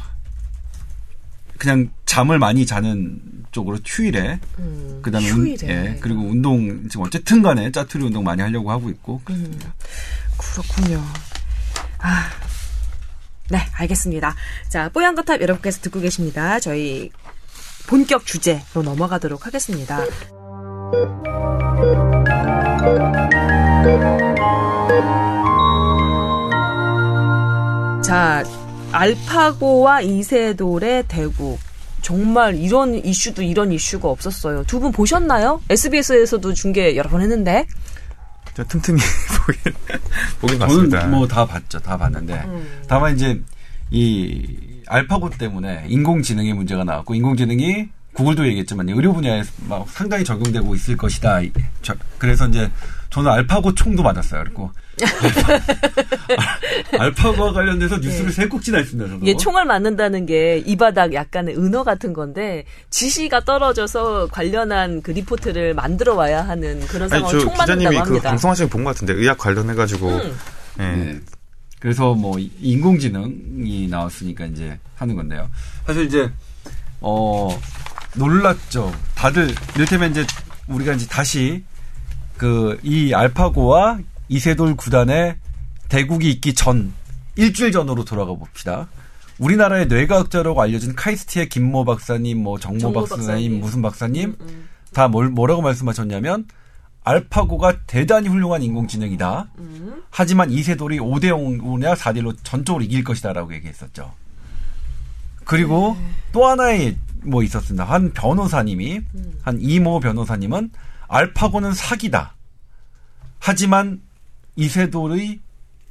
그냥 잠을 많이 자는 쪽으로 휴일에. 음, 그 다음에 휴일에. 예, 그리고 운동, 지금 어쨌든 간에 짜투리 운동 많이 하려고 하고 있고. 그렇습니다. 그렇군요. 아. 네, 알겠습니다. 자, 뽀얀거탑 여러분께서 듣고 계십니다. 저희 본격 주제로 넘어가도록 하겠습니다. 자, 알파고와 이세돌의 대국. 정말 이런 이슈도 이런 이슈가 없었어요. 두 분 보셨나요? SBS에서도 중계 여러 번 했는데. 저 틈틈이 보긴 보긴 봤습니다. 뭐 다 봤죠. 다 봤는데. 음. 다만 이제 이 알파고 때문에 인공지능의 문제가 나왔고 인공지능이 구글도 얘기했지만 의료 분야에 막 상당히 적용되고 있을 것이다. 이- 저- 그래서 이제 저는 알파고 총도 맞았어요. 그리고 알파 고와 관련돼서 뉴스를 세 꼭지나 했습니다. 저도. 이게 총을 맞는다는 게 이 바닥 약간의 은어 같은 건데 지시가 떨어져서 관련한 그 리포트를 만들어 와야 하는 그런 저총 맞는다고 기자님이 그 합니다. 방송하시는 거본것 같은데 의학 관련해 가지고 음. 예. 네. 그래서 뭐 이- 인공지능이 나왔으니까 이제 하는 건데요. 사실 이제 어 놀랐죠. 다들 이를테면 이제 우리가 이제 다시 그 이 알파고와 이세돌 구단의 대국이 있기 전 일주일 전으로 돌아가 봅시다. 우리나라의 뇌과학자라고 알려진 카이스트의 김모 박사님, 뭐 정모, 정모 박사님, 박사님. 무슨 박사님 음, 음, 다 뭘, 뭐라고 말씀하셨냐면 알파고가 대단히 훌륭한 인공지능이다. 음. 하지만 이세돌이 5대 0이나 4대 1로 전적으로 이길 것이다라고 얘기했었죠. 그리고 네. 또 하나의 뭐 있었습니다. 한 변호사님이 음. 한 이모 변호사님은 알파고는 사기다. 하지만 이세돌의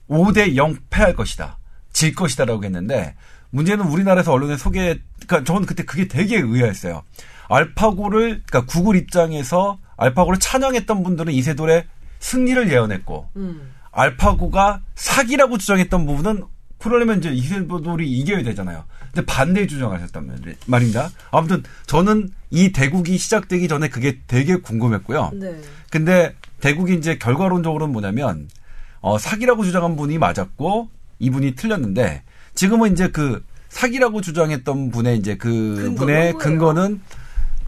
5대 0 패할 것이다. 질 것이다라고 했는데 문제는 우리나라에서 언론에 소개, 그러니까 저는 그때 그게 되게 의아했어요. 알파고를, 그러니까 구글 입장에서 알파고를 찬양했던 분들은 이세돌의 승리를 예언했고, 음. 알파고가 사기라고 주장했던 부분은 그러려면 이제 이세돌이 이겨야 되잖아요. 근데 반대 주장하셨단 말입니다. 아무튼 저는 이 대국이 시작되기 전에 그게 되게 궁금했고요. 네. 근데 대국이 이제 결과론적으로는 뭐냐면 어, 사기라고 주장한 분이 맞았고 이분이 틀렸는데 지금은 이제 그 사기라고 주장했던 분의 이제 그 분의? 근거는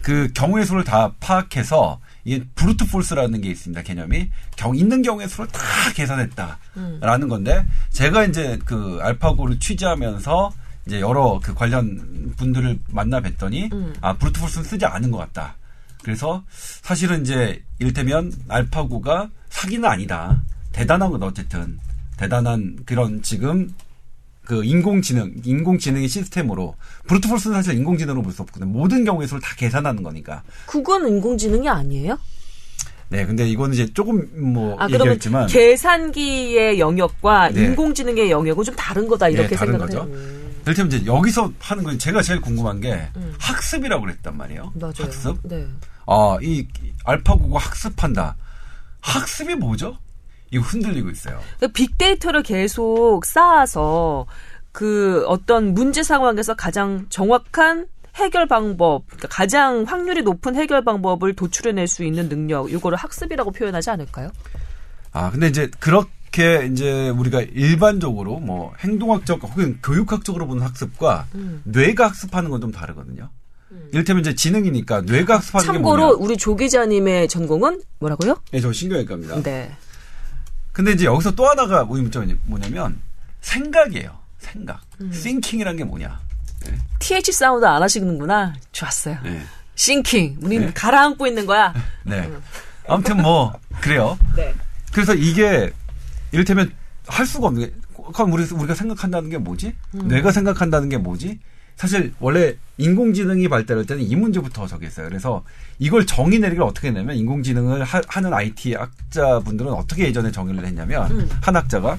그 경우의 수를 다 파악해서 이게 브루트 폴스라는 게 있습니다 개념이 경 있는 경우의 수를 다 계산했다라는 건데 제가 이제 그 알파고를 취재하면서 이제 여러 그 관련 분들을 만나 뵀더니 음. 아 브루트 폴스는 쓰지 않은 것 같다. 그래서 사실은 이제 이를테면 알파고가 사기는 아니다. 대단한 건 어쨌든 대단한 그런 지금 그 인공지능 인공지능의 시스템으로 브루트폴스는 사실 인공지능으로 볼 수 없거든. 모든 경우의 수를 다 계산하는 거니까. 그건 인공지능이 아니에요? 네, 근데 이거는 이제 조금 뭐 아, 얘기했지만 계산기의 영역과 네. 인공지능의 영역은 좀 다른 거다 이렇게 네, 다른 생각해요. 거죠. 음, 이를테면 이제 여기서 하는 건 제가 제일 궁금한 게 학습이라고 그랬단 말이에요. 맞아요. 학습. 네. 아, 이 알파고가 학습한다. 학습이 뭐죠? 이거 흔들리고 있어요. 그 빅데이터를 계속 쌓아서 그 어떤 문제 상황에서 가장 정확한 해결 방법, 그러니까 가장 확률이 높은 해결 방법을 도출해낼 수 있는 능력, 이거를 학습이라고 표현하지 않을까요? 아, 근데 이제 그렇게 이제 우리가 일반적으로 뭐 행동학적 혹은 교육학적으로 보는 학습과 뇌가 학습하는 건 좀 다르거든요. 이를테면 이제 지능이니까 뇌가 학습하는 게 참고로? 우리 조 기자님의 전공은 뭐라고요? 네, 저 신경외과입니다. 네. 근데 이제 여기서 또 하나가 문제가 뭐냐면 생각이에요. 생각. thinking이란 게 뭐냐? 네. TH sound 안 하시는구나. 좋았어요. 네. sinking. 우린 네. 가라앉고 있는 거야. 네. 아무튼 뭐 그래요. 네. 그래서 이게 이를테면 할 수가 없는 게 그럼 우리 우리가 생각한다는 게 뭐지? 뇌가 생각한다는 게 뭐지? 사실 원래 인공지능이 발달할 때는 이 문제부터 저기 있어요. 그래서 이걸 정의 내리기를 어떻게 했냐면 인공지능을 하, 는 IT 학자분들은 어떻게 예전에 정의를 했냐면 한 학자가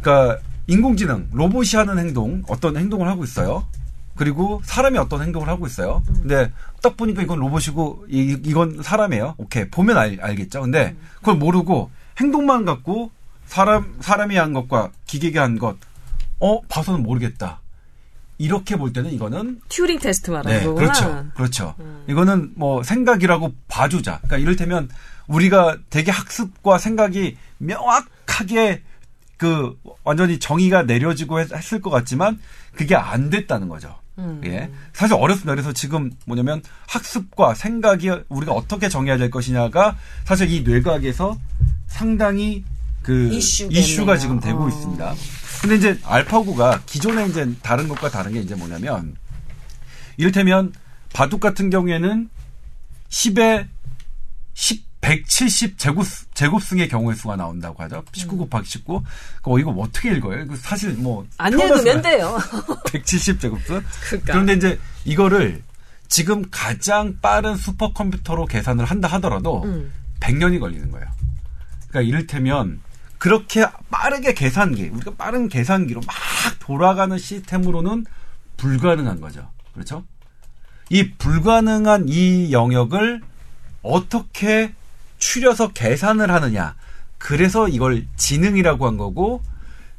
그러니까 인공지능 로봇이 하는 행동 어떤 행동을 하고 있어요. 그리고 사람이 어떤 행동을 하고 있어요. 근데 딱 보니까 이건 로봇이고 이, 이건 사람이에요. 오케이 보면 알, 알겠죠. 근데 그걸 모르고 행동만 갖고 사람 사람이 한 것과 기계가 한 것, 어 봐서는 모르겠다. 이렇게 볼 때는 이거는 튜링 테스트 말하는 네, 거구나. 그렇죠. 그렇죠. 이거는 뭐 생각이라고 봐주자. 그러니까 이를테면 우리가 되게 학습과 생각이 명확하게 그 완전히 정의가 내려지고 했, 을것 같지만 그게 안 됐다는 거죠. 음. 예. 사실 어렵습니다. 그래서 지금 뭐냐면 학습과 생각이 우리가 어떻게 정해야 될 것이냐가 사실 이 뇌과학에서 상당히 그 이슈겠네요. 이슈가 지금 되고 어. 있습니다. 근데 이제 알파고가 기존에 이제 다른 것과 다른 게 이제 뭐냐면 이를테면 바둑 같은 경우에는 10에 10 170 제곱 제곱승의 경우의 수가 나온다고 하죠. 19 곱하기 19. 그 이거 어떻게 읽어요? 이거 사실 뭐 안 읽으면 돼요. 170 제곱승. 그러니까. 그런데 이제 이거를 지금 가장 빠른 슈퍼컴퓨터로 계산을 한다 하더라도 음. 100년이 걸리는 거예요. 그러니까 이를테면 그렇게 빠르게 계산기, 우리가 빠른 계산기로 막 돌아가는 시스템으로는 불가능한 거죠. 그렇죠? 이 불가능한 이 영역을 어떻게 추려서 계산을 하느냐. 그래서 이걸 지능이라고 한 거고,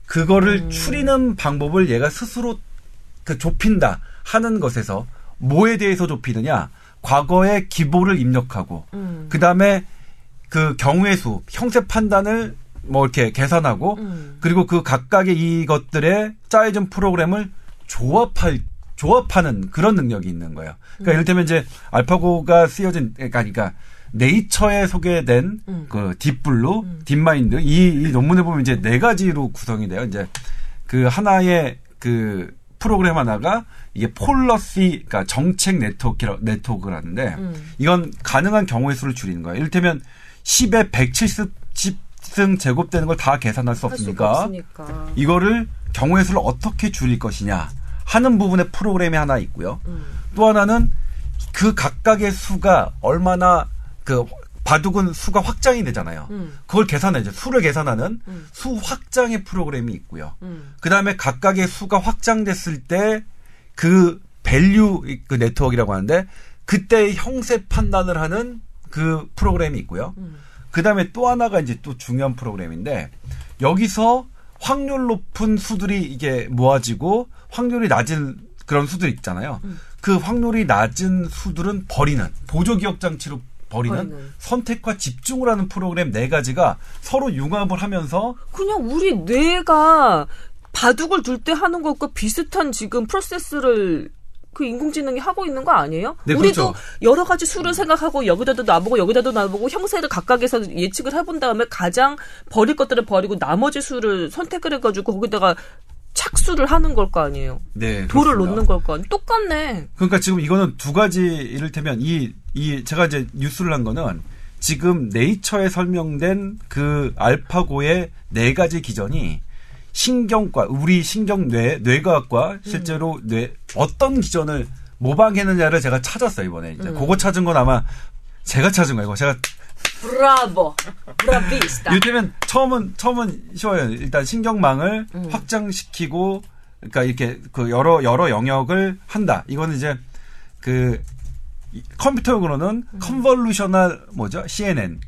그거를 추리는 방법을 얘가 스스로 그 좁힌다 하는 것에서 뭐에 대해서 좁히느냐. 과거의 기보를 입력하고, 음. 그 다음에 그 경우의 수, 형세 판단을 뭐 이렇게 계산하고, 음. 그리고 그 각각의 이것들의 짜여진 프로그램을 조합할, 조합하는 그런 능력이 있는 거예요. 그러니까 이를테면 이제 알파고가 쓰여진, 그러니까, 그러니까 네이처에 소개된 음. 그 딥블루, 딥마인드, 이, 이 논문에 보면 이제 네 가지로 구성이 돼요. 이제 그 하나의 그 프로그램 하나가 이게 policy, 그러니까 정책 네트워크, 네트워크라는데 음. 이건 가능한 경우의 수를 줄이는 거예요. 이를테면 10에 170승 제곱되는 걸 다 계산할 수 없으니까 없으니까. 이거를 경우의 수를 어떻게 줄일 것이냐 하는 부분의 프로그램이 하나 있고요. 음. 또 하나는 그 각각의 수가 얼마나 그 바둑은 수가 확장이 되잖아요. 음. 그걸 계산하죠. 수를 계산하는 음. 수 확장의 프로그램이 있고요. 음. 그 다음에 각각의 수가 확장됐을 때 그 value 그 네트워크라고 하는데 그때의 형세 판단을 하는 그 프로그램이 있고요. 음. 그 다음에 또 하나가 이제 또 중요한 프로그램인데 여기서 확률 높은 수들이 이게 모아지고 확률이 낮은 그런 수들 있잖아요. 음. 그 확률이 낮은 수들은 버리는 보조 기억 장치로 버리는, 버리는. 선택과 집중을 하는 프로그램 네 가지가 서로 융합을 하면서 그냥 우리 뇌가 바둑을 둘 때 하는 것과 비슷한 지금 프로세스를 그 인공지능이 하고 있는 거 아니에요? 네, 우리도 그렇죠. 여러 가지 수를 생각하고 여기다도 놔보고 여기다도 놔보고 형세를 각각에서 예측을 해본 다음에 가장 버릴 것들을 버리고 나머지 수를 선택을 해가지고 거기다가 착수를 하는 걸 거 아니에요? 네, 돌을 그렇습니다. 놓는 걸 거 아니에요? 똑같네. 그러니까 지금 이거는 두 가지 이를테면 이, 이 제가 이제 뉴스를 한 거는 지금 네이처에 설명된 그 알파고의 네 가지 기전이 신경과 우리 신경뇌 뇌과학과 실제로 뇌 어떤 기전을 모방했느냐를 제가 찾았어요 이번에 이제 그거 찾은 건 아마 제가 찾은 거예요. 제가 브라보, 브라비스타. 이를테면 처음은 처음은 쉬워요. 일단 신경망을 확장시키고 그러니까 이렇게 그 여러 여러 영역을 한다. 이거는 이제 그 이- 컴퓨터용으로는 convolutional 뭐죠? CNN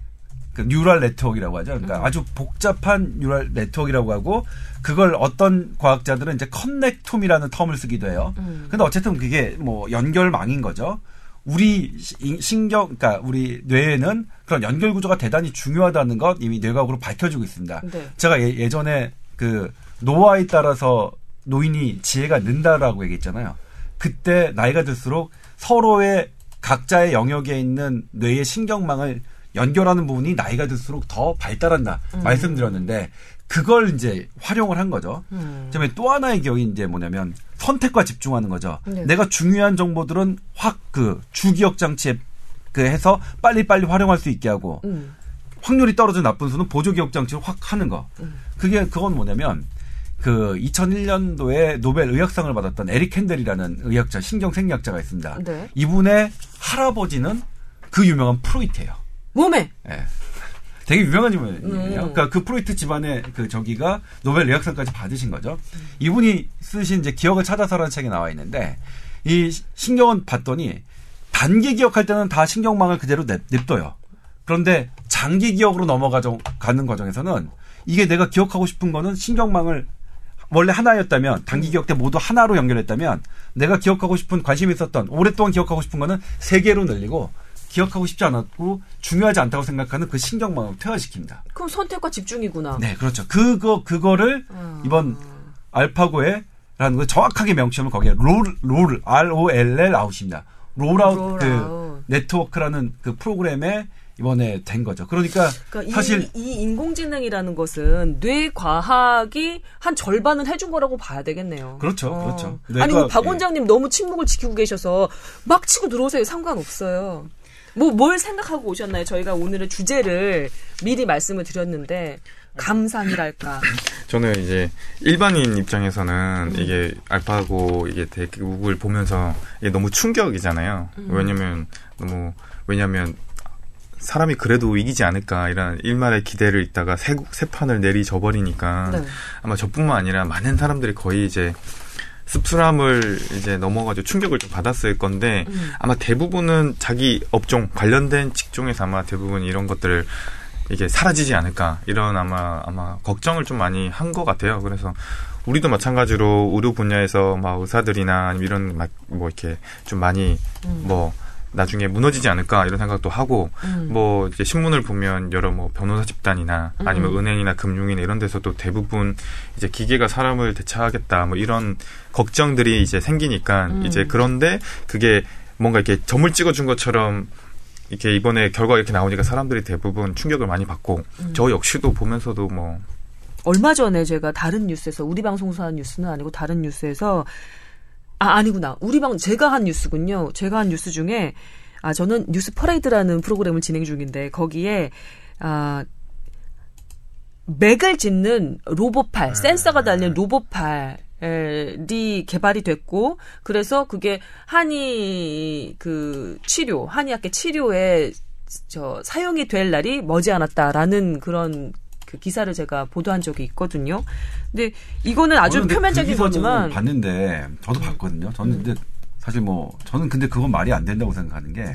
그 neural network라고 하죠. 그러니까 아주 복잡한 neural network라고 하고 그걸 어떤 과학자들은 이제 connectome이라는 term을 쓰기도 해요. 근데 어쨌든 그게 뭐 연결망인 거죠. 우리 시- 신경, 그러니까 우리 뇌에는 그런 연결 구조가 대단히 중요하다는 것 이미 뇌과학으로 밝혀지고 있습니다. 네. 제가 예, 전에 그 노화에 따라서 노인이 지혜가 는다라고 얘기했잖아요. 그때 나이가 들수록 서로의 각자의 영역에 있는 뇌의 신경망을 연결하는 부분이 나이가 들수록 더 발달한다 말씀드렸는데 그걸 이제 활용을 한 거죠. 음. 그다음에 또 하나의 기억이 이제 뭐냐면 선택과 집중하는 거죠. 네. 내가 중요한 정보들은 확 그 주기억 장치에 그 해서 빨리빨리 활용할 수 있게 하고 음. 확률이 떨어진 나쁜 수는 보조 기억 장치로 확 하는 거. 그게 그건 뭐냐면 그 2001년도에 노벨 의학상을 받았던 에릭 캔델이라는 의학자 신경 생리학자가 있습니다. 네. 이분의 할아버지는 그 유명한 프로이트예요. 몸에. 예. 되게 유명한 인물이에요. 음. 그러니까 그 프로이트 집안의 그 저기가 노벨 의학상까지 받으신 거죠. 이분이 쓰신 이제 기억을 찾아서라는 책에 나와 있는데 이 신경은 봤더니 단기 기억할 때는 다 신경망을 그대로 냅, 냅둬요. 그런데 장기 기억으로 넘어가는 과정에서는 이게 내가 기억하고 싶은 거는 신경망을 원래 하나였다면 단기 기억 때 모두 하나로 연결했다면 내가 기억하고 싶은 관심이 있었던 오랫동안 기억하고 싶은 거는 세 개로 늘리고 기억하고 싶지 않았고 중요하지 않다고 생각하는 그 신경망을 퇴화시킵니다. 그럼 선택과 집중이구나. 네, 그렇죠. 그거 그거를 아. 이번 알파고에라는 거 정확하게 명칭을 거기에 롤, 롤, R O L L 아웃입니다. rollout 그 rollout. 네트워크라는 그 프로그램에 이번에 된 거죠. 그러니까, 그러니까 사실 이, 이 인공지능이라는 것은 뇌 과학이 한 절반은 해준 거라고 봐야 되겠네요. 그렇죠, 어. 그렇죠. 아니 뇌과학, 박 원장님 너무 침묵을 지키고 계셔서 막 치고 들어오세요. 상관없어요. 뭐 뭘 생각하고 오셨나요? 저희가 오늘의 주제를 미리 말씀을 드렸는데 감상이랄까. 저는 이제 일반인 입장에서는 음. 이게 알파고 이게 대국을 보면서 이게 너무 충격이잖아요. 음. 왜냐면 너무 왜냐면 사람이 그래도 이기지 않을까 이런 일말의 기대를 있다가 세, 세 판을 내리 져 버리니까 네. 아마 저뿐만 아니라 많은 사람들이 거의 이제 씁쓸함을 이제 넘어가지고 충격을 좀 받았을 건데 음. 아마 대부분은 자기 업종 관련된 직종에서 아마 대부분 이런 것들을 이게 사라지지 않을까 이런 아마 아마 걱정을 좀 많이 한 것 같아요. 그래서 우리도 마찬가지로 의료 분야에서 막 의사들이나 이런 막 뭐 이렇게 좀 많이 뭐 나중에 무너지지 않을까 이런 생각도 하고 음. 뭐 이제 신문을 보면 여러 뭐 변호사 집단이나 아니면 은행이나 금융이나 이런 데서도 대부분 이제 기계가 사람을 대체하겠다 뭐 이런 걱정들이 이제 생기니까 음. 이제 그런데 그게 뭔가 이렇게 점을 찍어준 것처럼 이렇게 이번에 결과가 이렇게 나오니까 사람들이 대부분 충격을 많이 받고 음. 저 역시도 보면서도 뭐 얼마 전에 제가 다른 뉴스에서 우리 방송사 한 뉴스는 아니고 다른 뉴스에서 아 아니구나 우리 방 제가 한 뉴스군요. 제가 한 뉴스 중에 아 저는 뉴스 퍼레이드라는 프로그램을 진행 중인데 거기에 아 맥을 짚는 로봇팔 센서가 달린 로봇팔 이 개발이 됐고 그래서 그게 한의 그 치료 한의학계 치료에 저 사용이 될 날이 머지않았다라는 그런 그 기사를 제가 보도한 적이 있거든요. 근데 이거는 아주 근데 표면적인 그 거지만 봤는데 저도 봤거든요. 저는 근데 사실 뭐 저는 근데 그건 말이 안 된다고 생각하는 게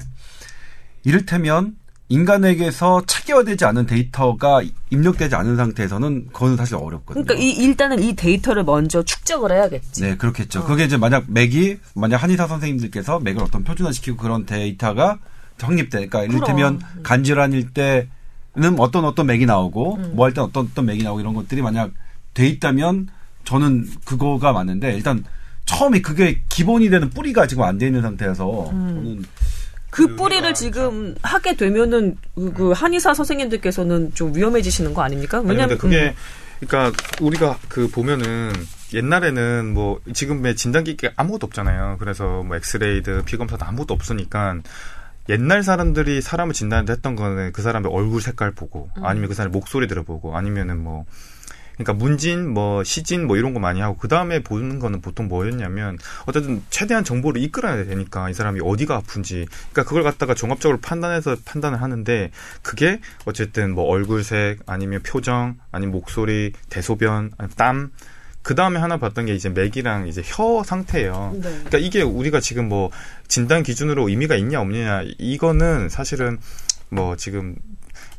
이를테면 인간에게서 체계화되지 않은 데이터가 입력되지 않은 상태에서는 그거는 사실 어렵거든요. 그러니까 이 일단은 이 데이터를 먼저 축적을 해야겠지. 네, 그렇겠죠. 그게 이제 만약 맥이 만약 한의사 선생님들께서 맥을 어떤 표준화시키고 그런 데이터가 확립돼. 그러니까 이를테면 간질환일 때 는 어떤 어떤 맥이 나오고 뭐할때 어떤 어떤 맥이 나오고 이런 것들이 만약 돼 있다면 저는 그거가 맞는데 일단 처음에 그게 기본이 되는 뿌리가 지금 안 돼 있는 상태여서 저는 그 뿌리를 지금 하게 되면은 그, 그 한의사 선생님들께서는 좀 위험해지시는 거 아닙니까? 왜냐면 근데 그게 그러니까 우리가 그 보면은 옛날에는 뭐 지금의 진단기기가 아무것도 없잖아요. 그래서 뭐 엑스레이드, 피검사도 아무것도 없으니까 옛날 사람들이 사람을 진단했던 거는 그 사람의 얼굴 색깔 보고 아니면 그 사람의 목소리 들어보고 아니면은 뭐 그러니까 문진, 뭐 시진, 뭐 이런 거 많이 하고 그 다음에 보는 거는 보통 뭐였냐면 어쨌든 최대한 정보를 이끌어야 되니까 이 사람이 어디가 아픈지, 그러니까 그걸 갖다가 종합적으로 판단해서 판단을 하는데 그게 어쨌든 뭐 얼굴색 아니면 표정 아니면 목소리, 대소변, 아니면 땀. 그 다음에 하나 봤던 게 이제 맥이랑 이제 혀 상태예요. 네. 그러니까 이게 우리가 지금 뭐 진단 기준으로 의미가 있냐 없느냐 이거는 사실은 뭐 지금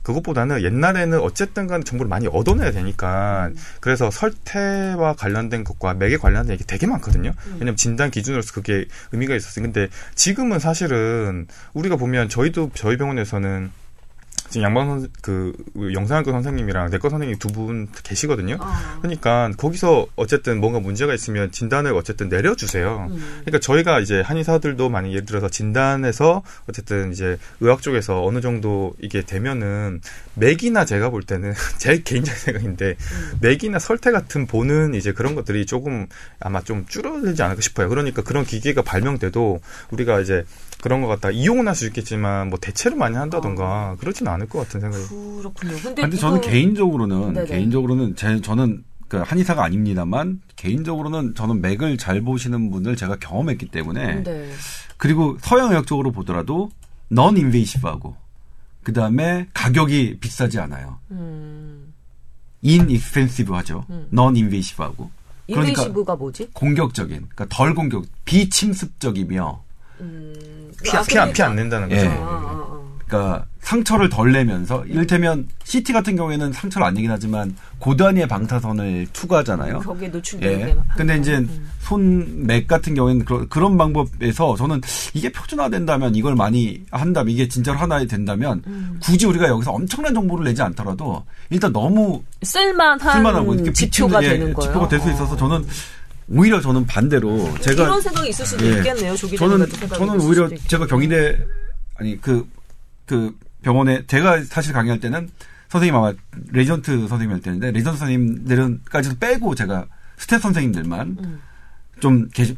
그것보다는 옛날에는 어쨌든 간 정보를 많이 얻어내야 되니까 그래서 설태와 관련된 것과 맥에 관련된 얘기 되게 많거든요. 왜냐면 진단 기준으로서 그게 의미가 있었어요. 근데 지금은 사실은 우리가 보면 저희도 저희 병원에서는 지금 양방 선, 그, 영상학과 선생님이랑 내과 선생님 두 분 계시거든요. 아. 그러니까 거기서 어쨌든 뭔가 문제가 있으면 진단을 어쨌든 내려주세요. 그러니까 저희가 이제 한의사들도 만약 예를 들어서 진단해서 어쨌든 이제 의학 쪽에서 어느 정도 이게 되면은 맥이나 제가 볼 때는 제 개인적인 생각인데 맥이나 설태 같은 보는 이제 그런 것들이 조금 아마 좀 줄어들지 않을까 싶어요. 그러니까 그런 기계가 발명돼도 우리가 이제 그런 것 같다 이용은 할 수 있겠지만 뭐 대체를 많이 한다던가 그렇지는 않을 것 같은 생각이. 그렇군요. 근데, 근데 저는 이거- 개인적으로는 네네. 개인적으로는 제 저는 그 한의사가 아닙니다만 개인적으로는 저는 맥을 잘 보시는 분을 제가 경험했기 때문에 네. 그리고 서양 의학 적으로 보더라도 non-invasive하고 그 다음에 가격이 비싸지 않아요. 음. inexpensive 하죠. non-invasive하고 그러니까 invasive가 뭐지? 공격적인, 그러니까 덜 공격, 비침습적이며 음. 피 안 피 안 낸다는 거죠. 예. 아, 아, 아. 그러니까 상처를 덜 내면서 이를테면 CT 같은 경우에는 상처를 안 내긴 하지만 고단위의 방사선을 투과하잖아요. 거기에 노출되게 예. 막 근데 이제 거. 음. 손맥 같은 경우에는 그런, 그런 방법에서 저는 이게 표준화된다면 이걸 많이 한다면 이게 진짜로 하나 된다면 음. 굳이 우리가 여기서 엄청난 정보를 내지 않더라도 일단 너무 쓸만한, 쓸만하고 이렇게 지표가 비치는, 예, 되는 거예요. 지표가 될 수 있어서 저는 오히려 저는 반대로 제가 이런 생각이 있을 수도 예. 있겠네요. 조기 저는 저는 오히려. 제가 경희대 아니 그그 병원에 제가 사실 강의할 때는 선생님 아마 레지던트 선생님 할 때인데 레지던트 선생님들은까지도 빼고 제가 스텝 선생님들만 음. 좀 계,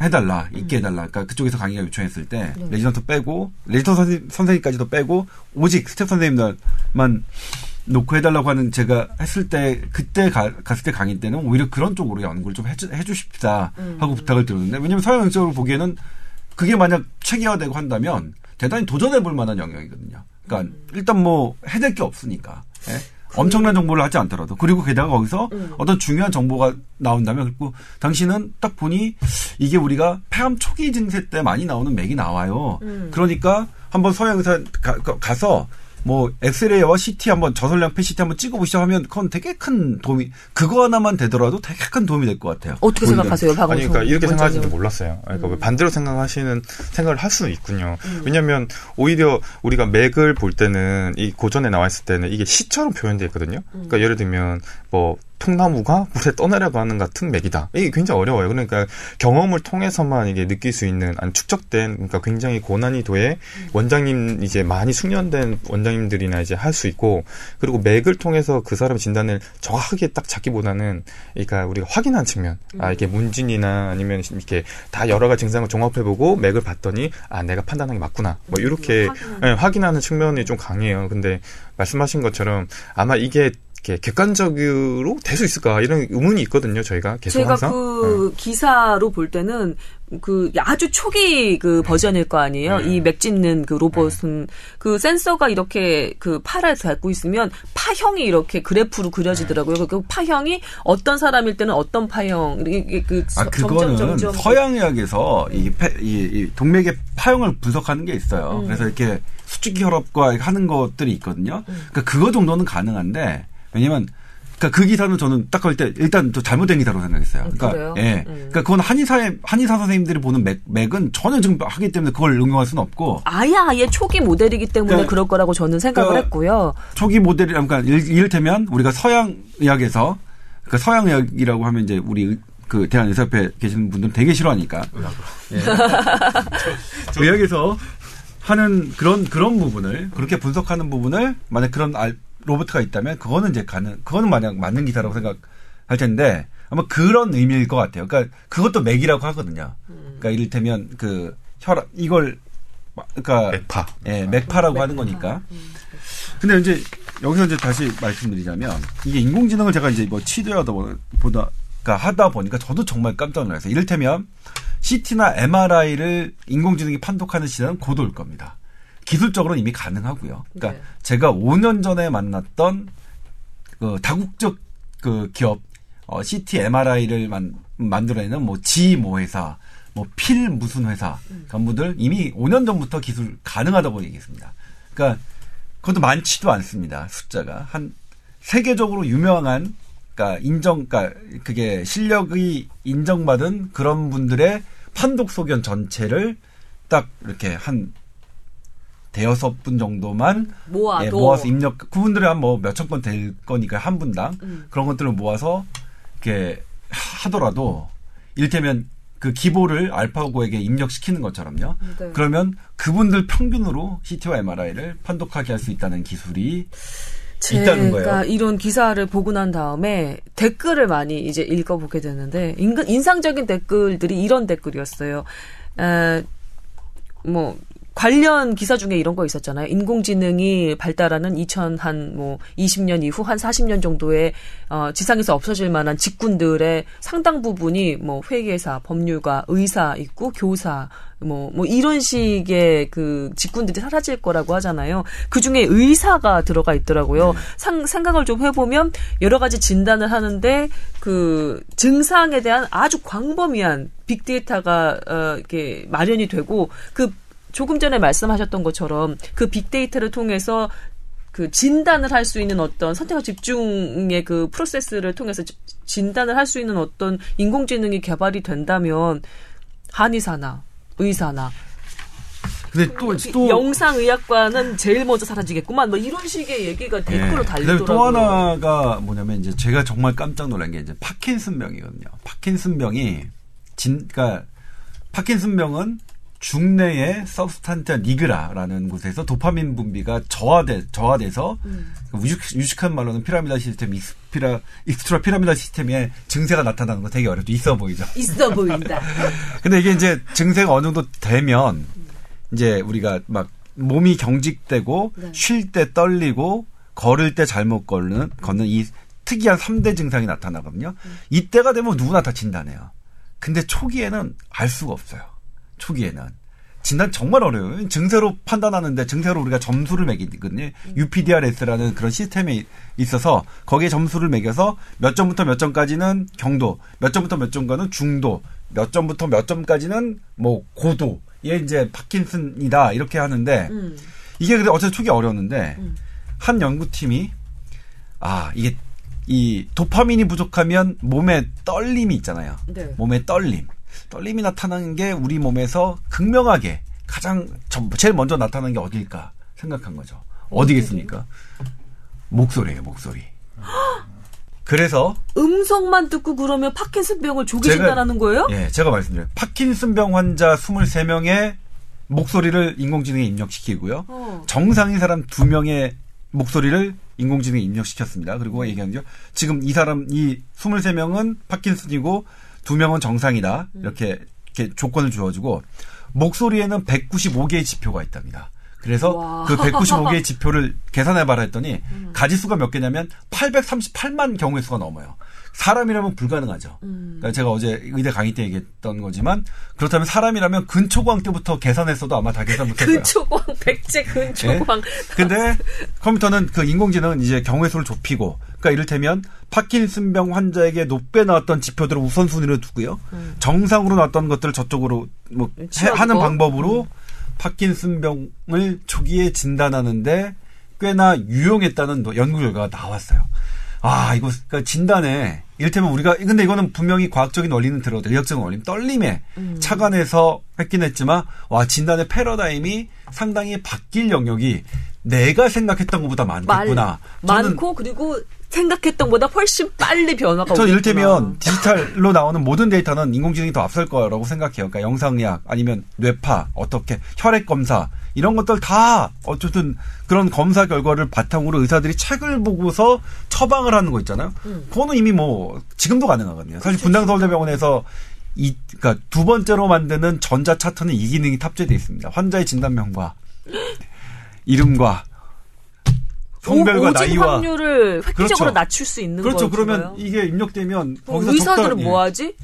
해달라 있게 해달라 그러니까 그쪽에서 강의가 요청했을 때 네. 레지던트 빼고 레지던트 선생님, 선생님까지도 빼고 오직 스텝 선생님들만 놓고 해달라고 하는 제가 했을 때 그때 가, 갔을 때 강의 때는 오히려 그런 쪽으로 연구를 좀 해주, 해주십사 음. 하고 부탁을 드렸는데 왜냐면 서양적으로 보기에는 그게 만약 체계화되고 한다면 대단히 도전해볼 만한 영역이거든요. 그러니까 음. 일단 뭐 해낼 게 없으니까 예? 엄청난 정보를 하지 않더라도 그리고 게다가 거기서 음. 어떤 중요한 정보가 나온다면 그리고 당신은 딱 보니 이게 우리가 폐암 초기 증세 때 많이 나오는 맥이 나와요. 음. 그러니까 한번 서양 의사 가, 가서 뭐 엑스레이와 CT 한번 저설량 PCT 한번 찍어보시죠 하면 그건 되게 큰 도움이 그거 하나만 되더라도 되게 큰 도움이 될 것 같아요. 어떻게. 생각하세요, 박원순 아니, 그러니까 이렇게 생각하시는지 원장님은? 몰랐어요. 그러니까 왜 반대로 생각하시는 생각을 할 수는 있군요. 음. 왜냐하면 오히려 우리가 맥을 볼 때는 이 고전에 나와 있을 때는 이게 시처럼 표현되어 있거든요. 음. 그러니까 예를 들면 뭐 통나무가 물에 떠내려가는 같은 맥이다. 이게 굉장히 어려워요. 그러니까 경험을 통해서만 이게 느낄 수 있는 아니 축적된 그러니까 굉장히 고난이도의 원장님 이제 많이 숙련된 원장님들이나 이제 할 수 있고 그리고 맥을 통해서 그 사람 진단을 정확하게 딱 잡기보다는 그러니까 우리가 확인한 측면 아 이게 문진이나 아니면 이렇게 다 여러 가지 증상을 종합해보고 맥을 봤더니 아 내가 판단한 게 맞구나 뭐 이렇게. 예, 확인하는 측면이 좀 강해요. 근데 말씀하신 것처럼 아마 이게 이렇게 객관적으로 될 수 있을까 이런 의문이 있거든요. 저희가 계속 제가 항상. 그 네. 기사로 볼 때는 그 아주 초기 그 버전일 거 아니에요. 네. 이맥 짚는 그 로봇은 그 센서가 이렇게 그 팔에 닿고 있으면 파형이 이렇게 그래프로 그려지더라고요. 그 파형이 어떤 사람일 때는 어떤 파형 이게 그 아, 서- 그거는 점점 서양의학에서 이, 폐- 이, 이 동맥의 파형을 분석하는 게 있어요. 음. 그래서 이렇게 수축기 혈압과 하는 것들이 있거든요. 음. 그러니까 그거 정도는 가능한데 왜냐면 그러니까 그 기사는 저는 딱볼때 일단 또 잘못된 기사로 생각했어요. 그러니까 그래요? 예, 음. 그러니까 그건 한의사의 한의사 선생님들이 보는 맥, 맥은 전혀 지금 하기 때문에 그걸 응용할 수는 없고 아예 아예 초기 모델이기 때문에 그러니까- 그럴 거라고 저는 생각을 그러니까 했고요. 초기 모델이 그러니까 일- 이를 테면 우리가 서양 의학에서 그 서양 의학이라고 하면 이제 우리 의- 그 대한 의사협회 계시는 분들은 되게 싫어하니까 예. 의학에서 하는 그런 그런 부분을 그렇게 분석하는 부분을 만약 그런 알, 로봇가 있다면 그거는 이제 가능 그거는 만약 맞는 기사라고 생각할 텐데 아마 그런 의미일 것 같아요. 그러니까 그것도 맥이라고 하거든요. 그러니까 이를테면 그 혈압 이걸 마- 그러니까 맥파. 예, 맥파라고 하는 거니까. 근데 이제 여기서 이제 다시 말씀드리자면 이게 인공지능을 제가 이제 뭐 보- 보다 그러니까 하다 보니까 저도 정말 깜짝 놀랐어요. 이를테면 CT나 MRI를 인공지능이 판독하는 시대는 곧올 겁니다. 기술적으로는 이미 가능하고요. 그러니까 네. 제가 5년 전에 만났던 그 다국적 그 기업 어, CT MRI를 만, 만들어내는 뭐 G 모 회사, 뭐 필 무슨 회사 간부들 이미 5년 전부터 기술 가능하다고 얘기했습니다. 그러니까 그것도 많지도 않습니다. 숫자가 한 세계적으로 유명한 그러니까 인정, 그러니까 그게 실력이 인정받은 그런 분들의 판독 소견 전체를 딱 이렇게 한 대여섯 분 정도만 모아도 예, 모아서 입력 그분들이 한 뭐 몇천 건 될 거니까 한 분당 음. 그런 것들을 모아서 이렇게 하더라도 일테면 그 기보를 알파고에게 입력시키는 것처럼요. 네. 그러면 그분들 평균으로 CT와 MRI를 판독하게 할 수 있다는 기술이 있다는 거예요. 제가 이런 기사를 보고 난 다음에 댓글을 많이 이제 읽어보게 되는데 인상적인 댓글들이 이런 댓글이었어요. 에, 뭐 관련 기사 중에 이런 거 있었잖아요. 인공지능이 발달하는 2000한 뭐 20년 이후 한 40년 정도의 어, 지상에서 없어질 만한 직군들의 상당 부분이 뭐 회계사, 법률가, 의사 있고 교사 뭐, 뭐 이런 식의 그 직군들이 사라질 거라고 하잖아요. 그 중에 의사가 들어가 있더라고요. 상, 생각을 좀 해보면 여러 가지 진단을 하는데 그 증상에 대한 아주 광범위한 빅데이터가 어, 이렇게 마련이 되고 그 조금 전에 말씀하셨던 것처럼 그 빅데이터를 통해서 그 진단을 할 수 있는 어떤 선택과 집중의 그 프로세스를 통해서 지- 진단을 할 수 있는 어떤 인공지능이 개발이 된다면 한의사나 의사나 근데 또, 또 영상의학과는 제일 먼저 사라지겠구만 뭐 이런 식의 얘기가 댓글로 예. 달리더라고요. 그다음에 또 하나가 뭐냐면 이제 제가 정말 깜짝 놀란 게 이제 파킨슨병이거든요. 파킨슨병이 진, 그러니까 파킨슨병은 중뇌의 substantia nigra라는 곳에서 도파민 분비가 저하돼 저하돼서 음. 유식, 유식한 말로는 pyramidal 시스템, 익스피라, extrapyramidal 시스템의 증세가 나타나는 거 되게 어렵죠. 있어 보이죠. 있어 보인다. 근데 이게 이제 증세가 어느 정도 되면 이제 우리가 막 몸이 경직되고 네. 쉴때 떨리고 걸을 때 잘못 걷는 걷는 이 특이한 3대 증상이 나타나거든요. 이때가 되면 누구나 다 진단해요. 근데 초기에는 알 수가 없어요. 초기에는. 진단 정말 어려워요. 증세로 판단하는데 증세로 우리가 점수를 매기거든요. UPDRS라는 그런 시스템이 있어서 거기에 점수를 매겨서 몇 점부터 몇 점까지는 경도, 몇 점부터 몇 점까지는 중도, 몇 점부터 몇 점까지는 뭐 고도. 얘 이제 파킨슨이다 이렇게 하는데 음. 이게 근데 어쨌든 초기 어려웠는데 음. 한 연구팀이 아 이게 이 도파민이 부족하면 몸에 떨림이 있잖아요. 네. 몸에 떨림. 떨림이 나타나는 게 우리 몸에서 극명하게 가장 전- 제일 먼저 나타나는 게 어딜까 생각한 거죠. 어디겠습니까? 목소리예요, 목소리. 그래서 음성만 듣고 그러면 파킨슨병을 조기 제가- 진단하는 거예요? 예, 제가 말씀드려요. 파킨슨병 환자 23명의 목소리를 인공지능에 입력시키고요. 어. 정상인 사람 2명의 목소리를 인공지능에 입력시켰습니다. 음. 그리고 얘기한 게 지금 이 사람 이 23명은 파킨슨이고 2명은 정상이다. 음. 이렇게 이렇게 조건을 주어 주고 목소리에는 195개의 지표가 있답니다. 그래서 와. 그 195개의 지표를 계산해봐라 했더니 가지수가 몇 개냐면 838만 경우의 수가 넘어요. 사람이라면 불가능하죠. 그러니까 제가 어제 의대 강의 때 얘기했던 거지만 그렇다면 사람이라면 근초광 때부터 계산했어도 아마 다 계산 거예요. 근초광, 백제 근초광. 근데 컴퓨터는 그 인공지능은 이제 경우의 수를 좁히고 그러니까 이를테면 파킨슨병 환자에게 높게 나왔던 지표들을 우선순위로 두고요. 정상으로 나왔던 것들을 저쪽으로 뭐 해-. 하는 방법으로 파킨슨병을 초기에 진단하는데 꽤나 유용했다는 노- 연구 결과가 나왔어요. 아, 이거 그러니까 진단에 이를테면 우리가 근데 이거는 분명히 과학적인 원리는 들어도 의학적인 원리 떨림에 착안해서 했긴 했지만 와 진단의 패러다임이 상당히 바뀔 영역이 내가 생각했던 것보다 말, 많겠구나. 저는 많고 그리고 생각했던 것보다 훨씬 빨리 변화가 전 오겠구나. 이를테면 디지털로 나오는 모든 데이터는 인공지능이 더 앞설 거라고 생각해요. 그러니까 영상약 아니면 뇌파 어떻게 혈액 검사 이런 것들 다 어쨌든 그런 검사 결과를 바탕으로 의사들이 책을 보고서 처방을 하는 거 있잖아요. 그거는 이미 뭐 지금도 가능하거든요. 사실 분당 서울대병원에서 이 그러니까 두 번째로 만드는 전자 차트는 이 기능이 탑재되어 있습니다. 환자의 진단명과 이름과 성별과 오- 오진 나이와 확률을 획기적으로 그렇죠. 낮출 수 있는 그렇죠. 거예요. 그러면 이게 입력되면 의사들은 적당- 예. 뭐 하지?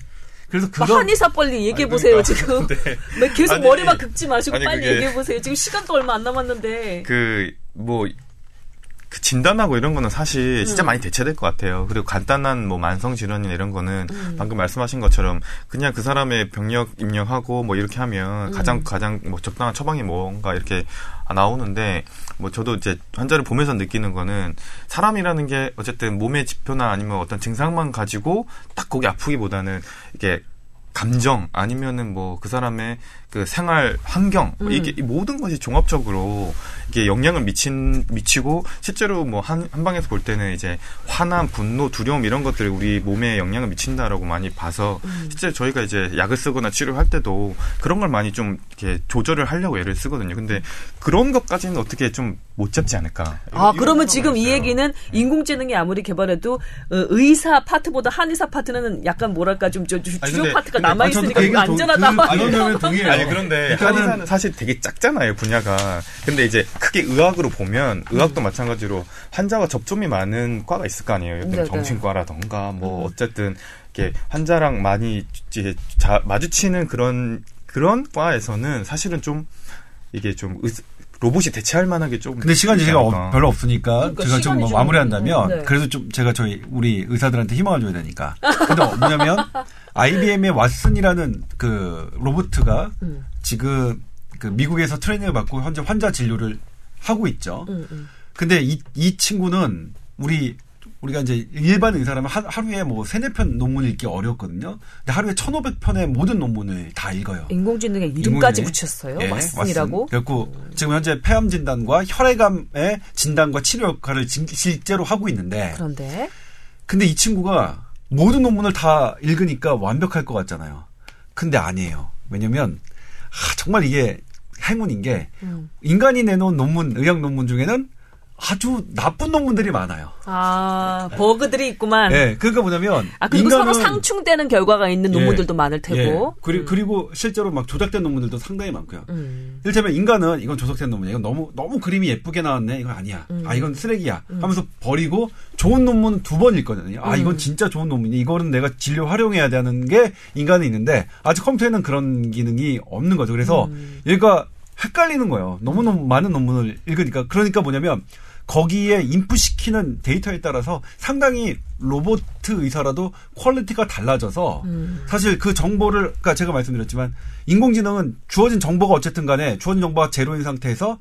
그래서 막 그런 한의사 빨리 얘기해 아니, 보세요 그러니까. 지금. 네. 네, 계속 아니, 머리만 긁지 마시고 아니, 빨리 그게- 얘기해 보세요. 지금 시간도 얼마 안 남았는데. 그, 뭐, 그 진단하고 이런 거는 사실 진짜 많이 대체될 것 같아요. 그리고 간단한 뭐 만성 질환이나 이런 거는 방금 말씀하신 것처럼 그냥 그 사람의 병력 입력하고 뭐 이렇게 하면 가장 가장 뭐 적당한 처방이 뭔가 이렇게 나오는데 뭐 저도 이제 환자를 보면서 느끼는 거는 사람이라는 게 어쨌든 몸의 지표나 아니면 어떤 증상만 가지고 딱 거기 아프기보다는 이게 감정 아니면은 뭐 그 사람의 그 생활 환경 뭐 이게 이 모든 것이 종합적으로 이게 영향을 미친 미치고 실제로 뭐 한 한방에서 볼 때는 이제 화남, 분노, 두려움 이런 것들이 우리 몸에 영향을 미친다라고 많이 봐서 실제 저희가 이제 약을 쓰거나 치료할 때도 그런 걸 많이 좀 이렇게 조절을 하려고 애를 쓰거든요. 근데 그런 것까지는 어떻게 좀 못 잡지 않을까? 아, 그러면 지금 이 했어요. 얘기는 인공지능이 아무리 개발해도 어, 의사 파트보다 한의사 파트는 약간 뭐랄까 좀 저, 주- 아니, 주요 파트가 남아 있으니까 그 안전하다. 그- 그런 면은 동의해요. 아니 그런데 한의사는 사실 되게 작잖아요 분야가. 근데 이제 크게 의학으로 보면 의학도 마찬가지로 환자와 접점이 많은 과가 있을 거 아니에요. 예를 들면 네네. 정신과라던가 뭐 어쨌든 이렇게 환자랑 많이 이제 자- 마주치는 그런 그런 과에서는 사실은 좀 이게 좀 의- 로봇이 대체할 만하게 좀. 근데 시간이 제가. 어- 별로 없으니까 그러니까 제가 좀 마무리한다면 네. 그래도 좀 제가 저희 우리 의사들한테 희망을 줘야 되니까. 근데 뭐냐면 IBM의 왓슨이라는 그 로봇가 음. 지금 그 미국에서 트레이닝을 받고 현재 환자 진료를 하고 있죠. 음, 음. 근데 이, 이 친구는 우리 우리가 이제 일반 의사라면 하, 하루에 뭐 세네 편 논문을 읽기 어렵거든요. 근데 하루에 1,500편의 모든 논문을 다 읽어요. 인공지능에 이름까지? 붙였어요. 예, 왓슨이라고. 왓슨. 그래갖고 지금 현재 폐암 진단과 혈액암의 진단과 치료 역할을 진- 실제로 하고 있는데 그런데 근데 이 친구가 모든 논문을 다 읽으니까 완벽할 것 같잖아요. 근데 아니에요. 왜냐면 아, 정말 이게 행운인 게 음. 인간이 내놓은 논문, 의학 논문 중에는 아주 나쁜 논문들이 많아요. 아 버그들이 있구만. 예, 그러니까 뭐냐면 아 그리고 서로 인간은 상충되는 결과가 있는 예, 논문들도 많을 테고. 예, 그리, 그리고 실제로 막 조작된 논문들도 상당히 많고요. 음. 이를테면 인간은 이건 조작된 논문이야. 이건 너무 너무 그림이 예쁘게 나왔네. 이건 아니야. 음. 아 이건 쓰레기야. 하면서 버리고 좋은 논문 두 번 읽거든요. 아 음. 이건 진짜 좋은 논문이. 이거는 내가 진료 활용해야 되는 게 인간은 있는데 아직 컴퓨터에는 그런 기능이 없는 거죠. 그래서 음. 얘가 헷갈리는 거예요. 너무 너무 많은 논문을 읽으니까 그러니까 뭐냐면 거기에 인풋시키는 데이터에 따라서 상당히 로봇 의사라도 quality가 달라져서 음. 사실 그 정보를 그러니까 제가 말씀드렸지만 인공지능은 주어진 정보가 어쨌든 간에 주어진 정보가 제로인 상태에서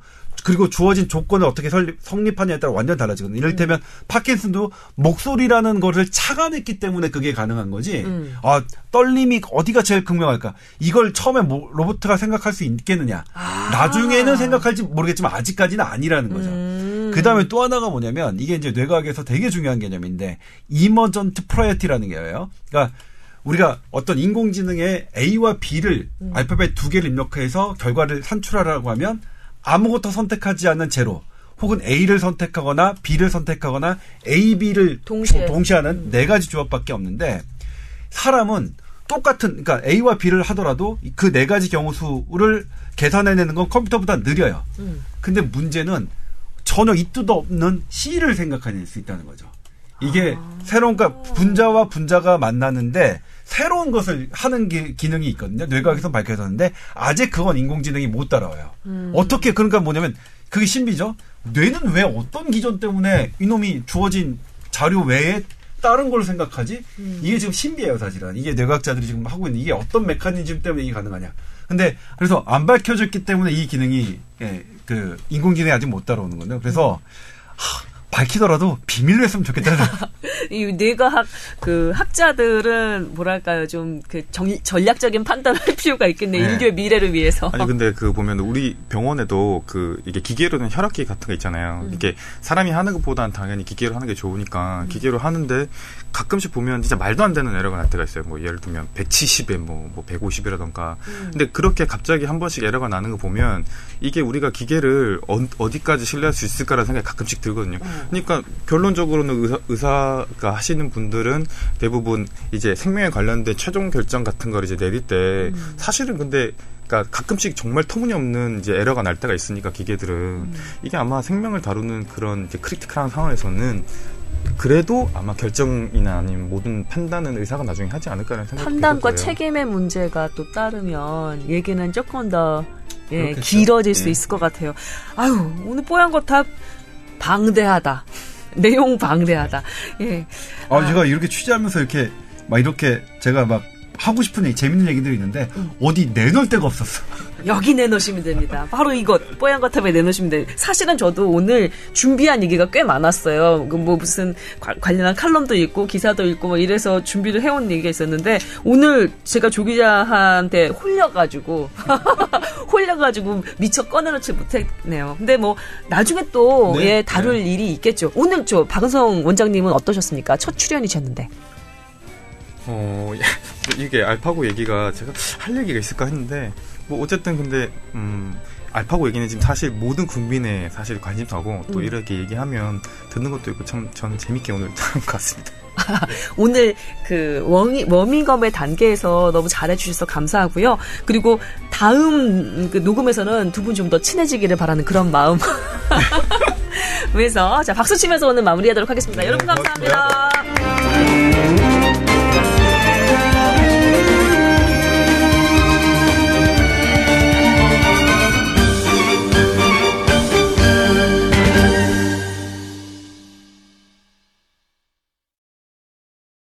그리고 주어진 조건을 어떻게 설립, 성립하냐에 따라 완전 달라지거든요. 이를테면 파킨슨도 목소리라는 거를 착안했기 때문에 그게 가능한 거지. 음. 아 떨림이 어디가 제일 극명할까? 이걸 처음에 뭐, 로봇가 생각할 수 있겠느냐? 나중에는 생각할지 모르겠지만 아직까지는 아니라는 거죠. 음. 그 다음에 또 하나가 뭐냐면 이게 이제 뇌과학에서 되게 중요한 개념인데 emergent property라는 게예요. 그러니까 우리가 어떤 인공지능의 A와 B를 음. 알파벳 두 개를 입력해서 결과를 산출하라고 하면 아무것도 선택하지 않는 제로 혹은 A를 선택하거나 B를 선택하거나 A, B를 동시에. 동시에 하는 네 가지 조합밖에 없는데 사람은 똑같은 그러니까 A와 B를 하더라도 그 네 가지 경우 수를 계산해내는 건 컴퓨터보다 느려요. 음. 근데 문제는 전혀 이뜻 없는 C를 생각해낼 수 있다는 거죠. 이게 아. 새로운 그러니까 분자와 분자가 만나는데 새로운 것을 하는 기, 기능이 있거든요. 뇌과학에서 밝혀졌는데 아직 그건 인공지능이 못 따라와요. 음. 어떻게 그러니까 뭐냐면 그게 신비죠. 뇌는 왜 어떤 기전 때문에 이놈이 주어진 자료 외에 다른 걸 생각하지? 음. 이게 지금 신비해요, 사실은. 이게 뇌과학자들이 지금 하고 있는 이게 어떤 메커니즘 때문에 이게 가능하냐. 근데 그래서 안 밝혀졌기 때문에 이 기능이 예, 그 인공지능이 아직 못 따라오는 건데요. 그래서 하, 밝히더라도 비밀로 했으면 좋겠다는 이 뇌과학 그 학자들은 뭐랄까요 좀 그 전략적인 판단을 할 필요가 있겠네 네. 인류의 미래를 위해서. 아니 근데 그 보면 우리 병원에도 그 이게 기계로 된 혈압기 같은 거 있잖아요. 음. 이게 사람이 하는 것보다는 당연히 기계로 하는 게 좋으니까 기계로 하는데 가끔씩 보면 진짜 말도 안 되는 에러가 날 때가 있어요. 뭐 예를 들면 170에 뭐, 뭐 150이라던가. 음. 근데 그렇게 갑자기 한 번씩 에러가 나는 거 보면 이게 우리가 기계를 어, 디까지 신뢰할 수 있을까라는 생각이 가끔씩 들거든요. 그러니까 결론적으로는 의사, 의사 가 하시는 분들은 대부분 이제 생명에 관련된 최종 결정 같은 걸 이제 내릴 때 사실은 근데 그러니까 가끔씩 정말 터무니없는 이제 에러가 날 때가 있으니까 기계들은 이게 아마 생명을 다루는 그런 이제 크리티컬한 상황에서는 그래도 아마 결정이나 아니면 모든 판단은 의사가 나중에 하지 않을까라는 생각이 판단과 들어서요. 책임의 문제가 또 따르면 얘기는 조금 더 예, 그렇겠죠. 길어질 수 예. 있을 것 같아요. 아유 오늘 뽀얀 거탑 방대하다. 내용 방대하다. 예. 아, 제가 이렇게 취재하면서 이렇게 막 이렇게 제가 막 하고 싶은 얘기, 재밌는 얘기들이 있는데 어디 내놓을 데가 없었어. 여기 내놓으시면 됩니다. 바로 이것 뽀얀 거탑에 내놓으시면 돼요. 사실은 저도 오늘 준비한 얘기가 꽤 많았어요. 그뭐 무슨 관- 관련한 칼럼도 있고 기사도 있고 뭐 이래서 준비를 해온 얘기가 있었는데 오늘 제가 조 기자한테 홀려가지고 홀려가지고 미처 꺼내놓지 못했네요. 근데 뭐 나중에 또 네. 예, 다룰 일이 있겠죠. 오늘 저 박은성 원장님은 어떠셨습니까? 첫 출연이셨는데. 어, 이게 알파고 얘기가 제가 할 얘기가 있을까 했는데, 뭐, 어쨌든 근데, 음, 알파고 얘기는 지금 사실 모든 국민의 사실 관심사고, 또 음. 이렇게 얘기하면 듣는 것도 있고, 참, 저는 재밌게 오늘 들은 것 같습니다. 오늘 그 워밍, 워밍업의 단계에서 너무 잘해주셔서 감사하고요. 그리고 다음 그 녹음에서는 두 분 좀 더 친해지기를 바라는 그런 마음. 그래서 자 박수 치면서 오늘 마무리하도록 하겠습니다. 네, 여러분 감사합니다.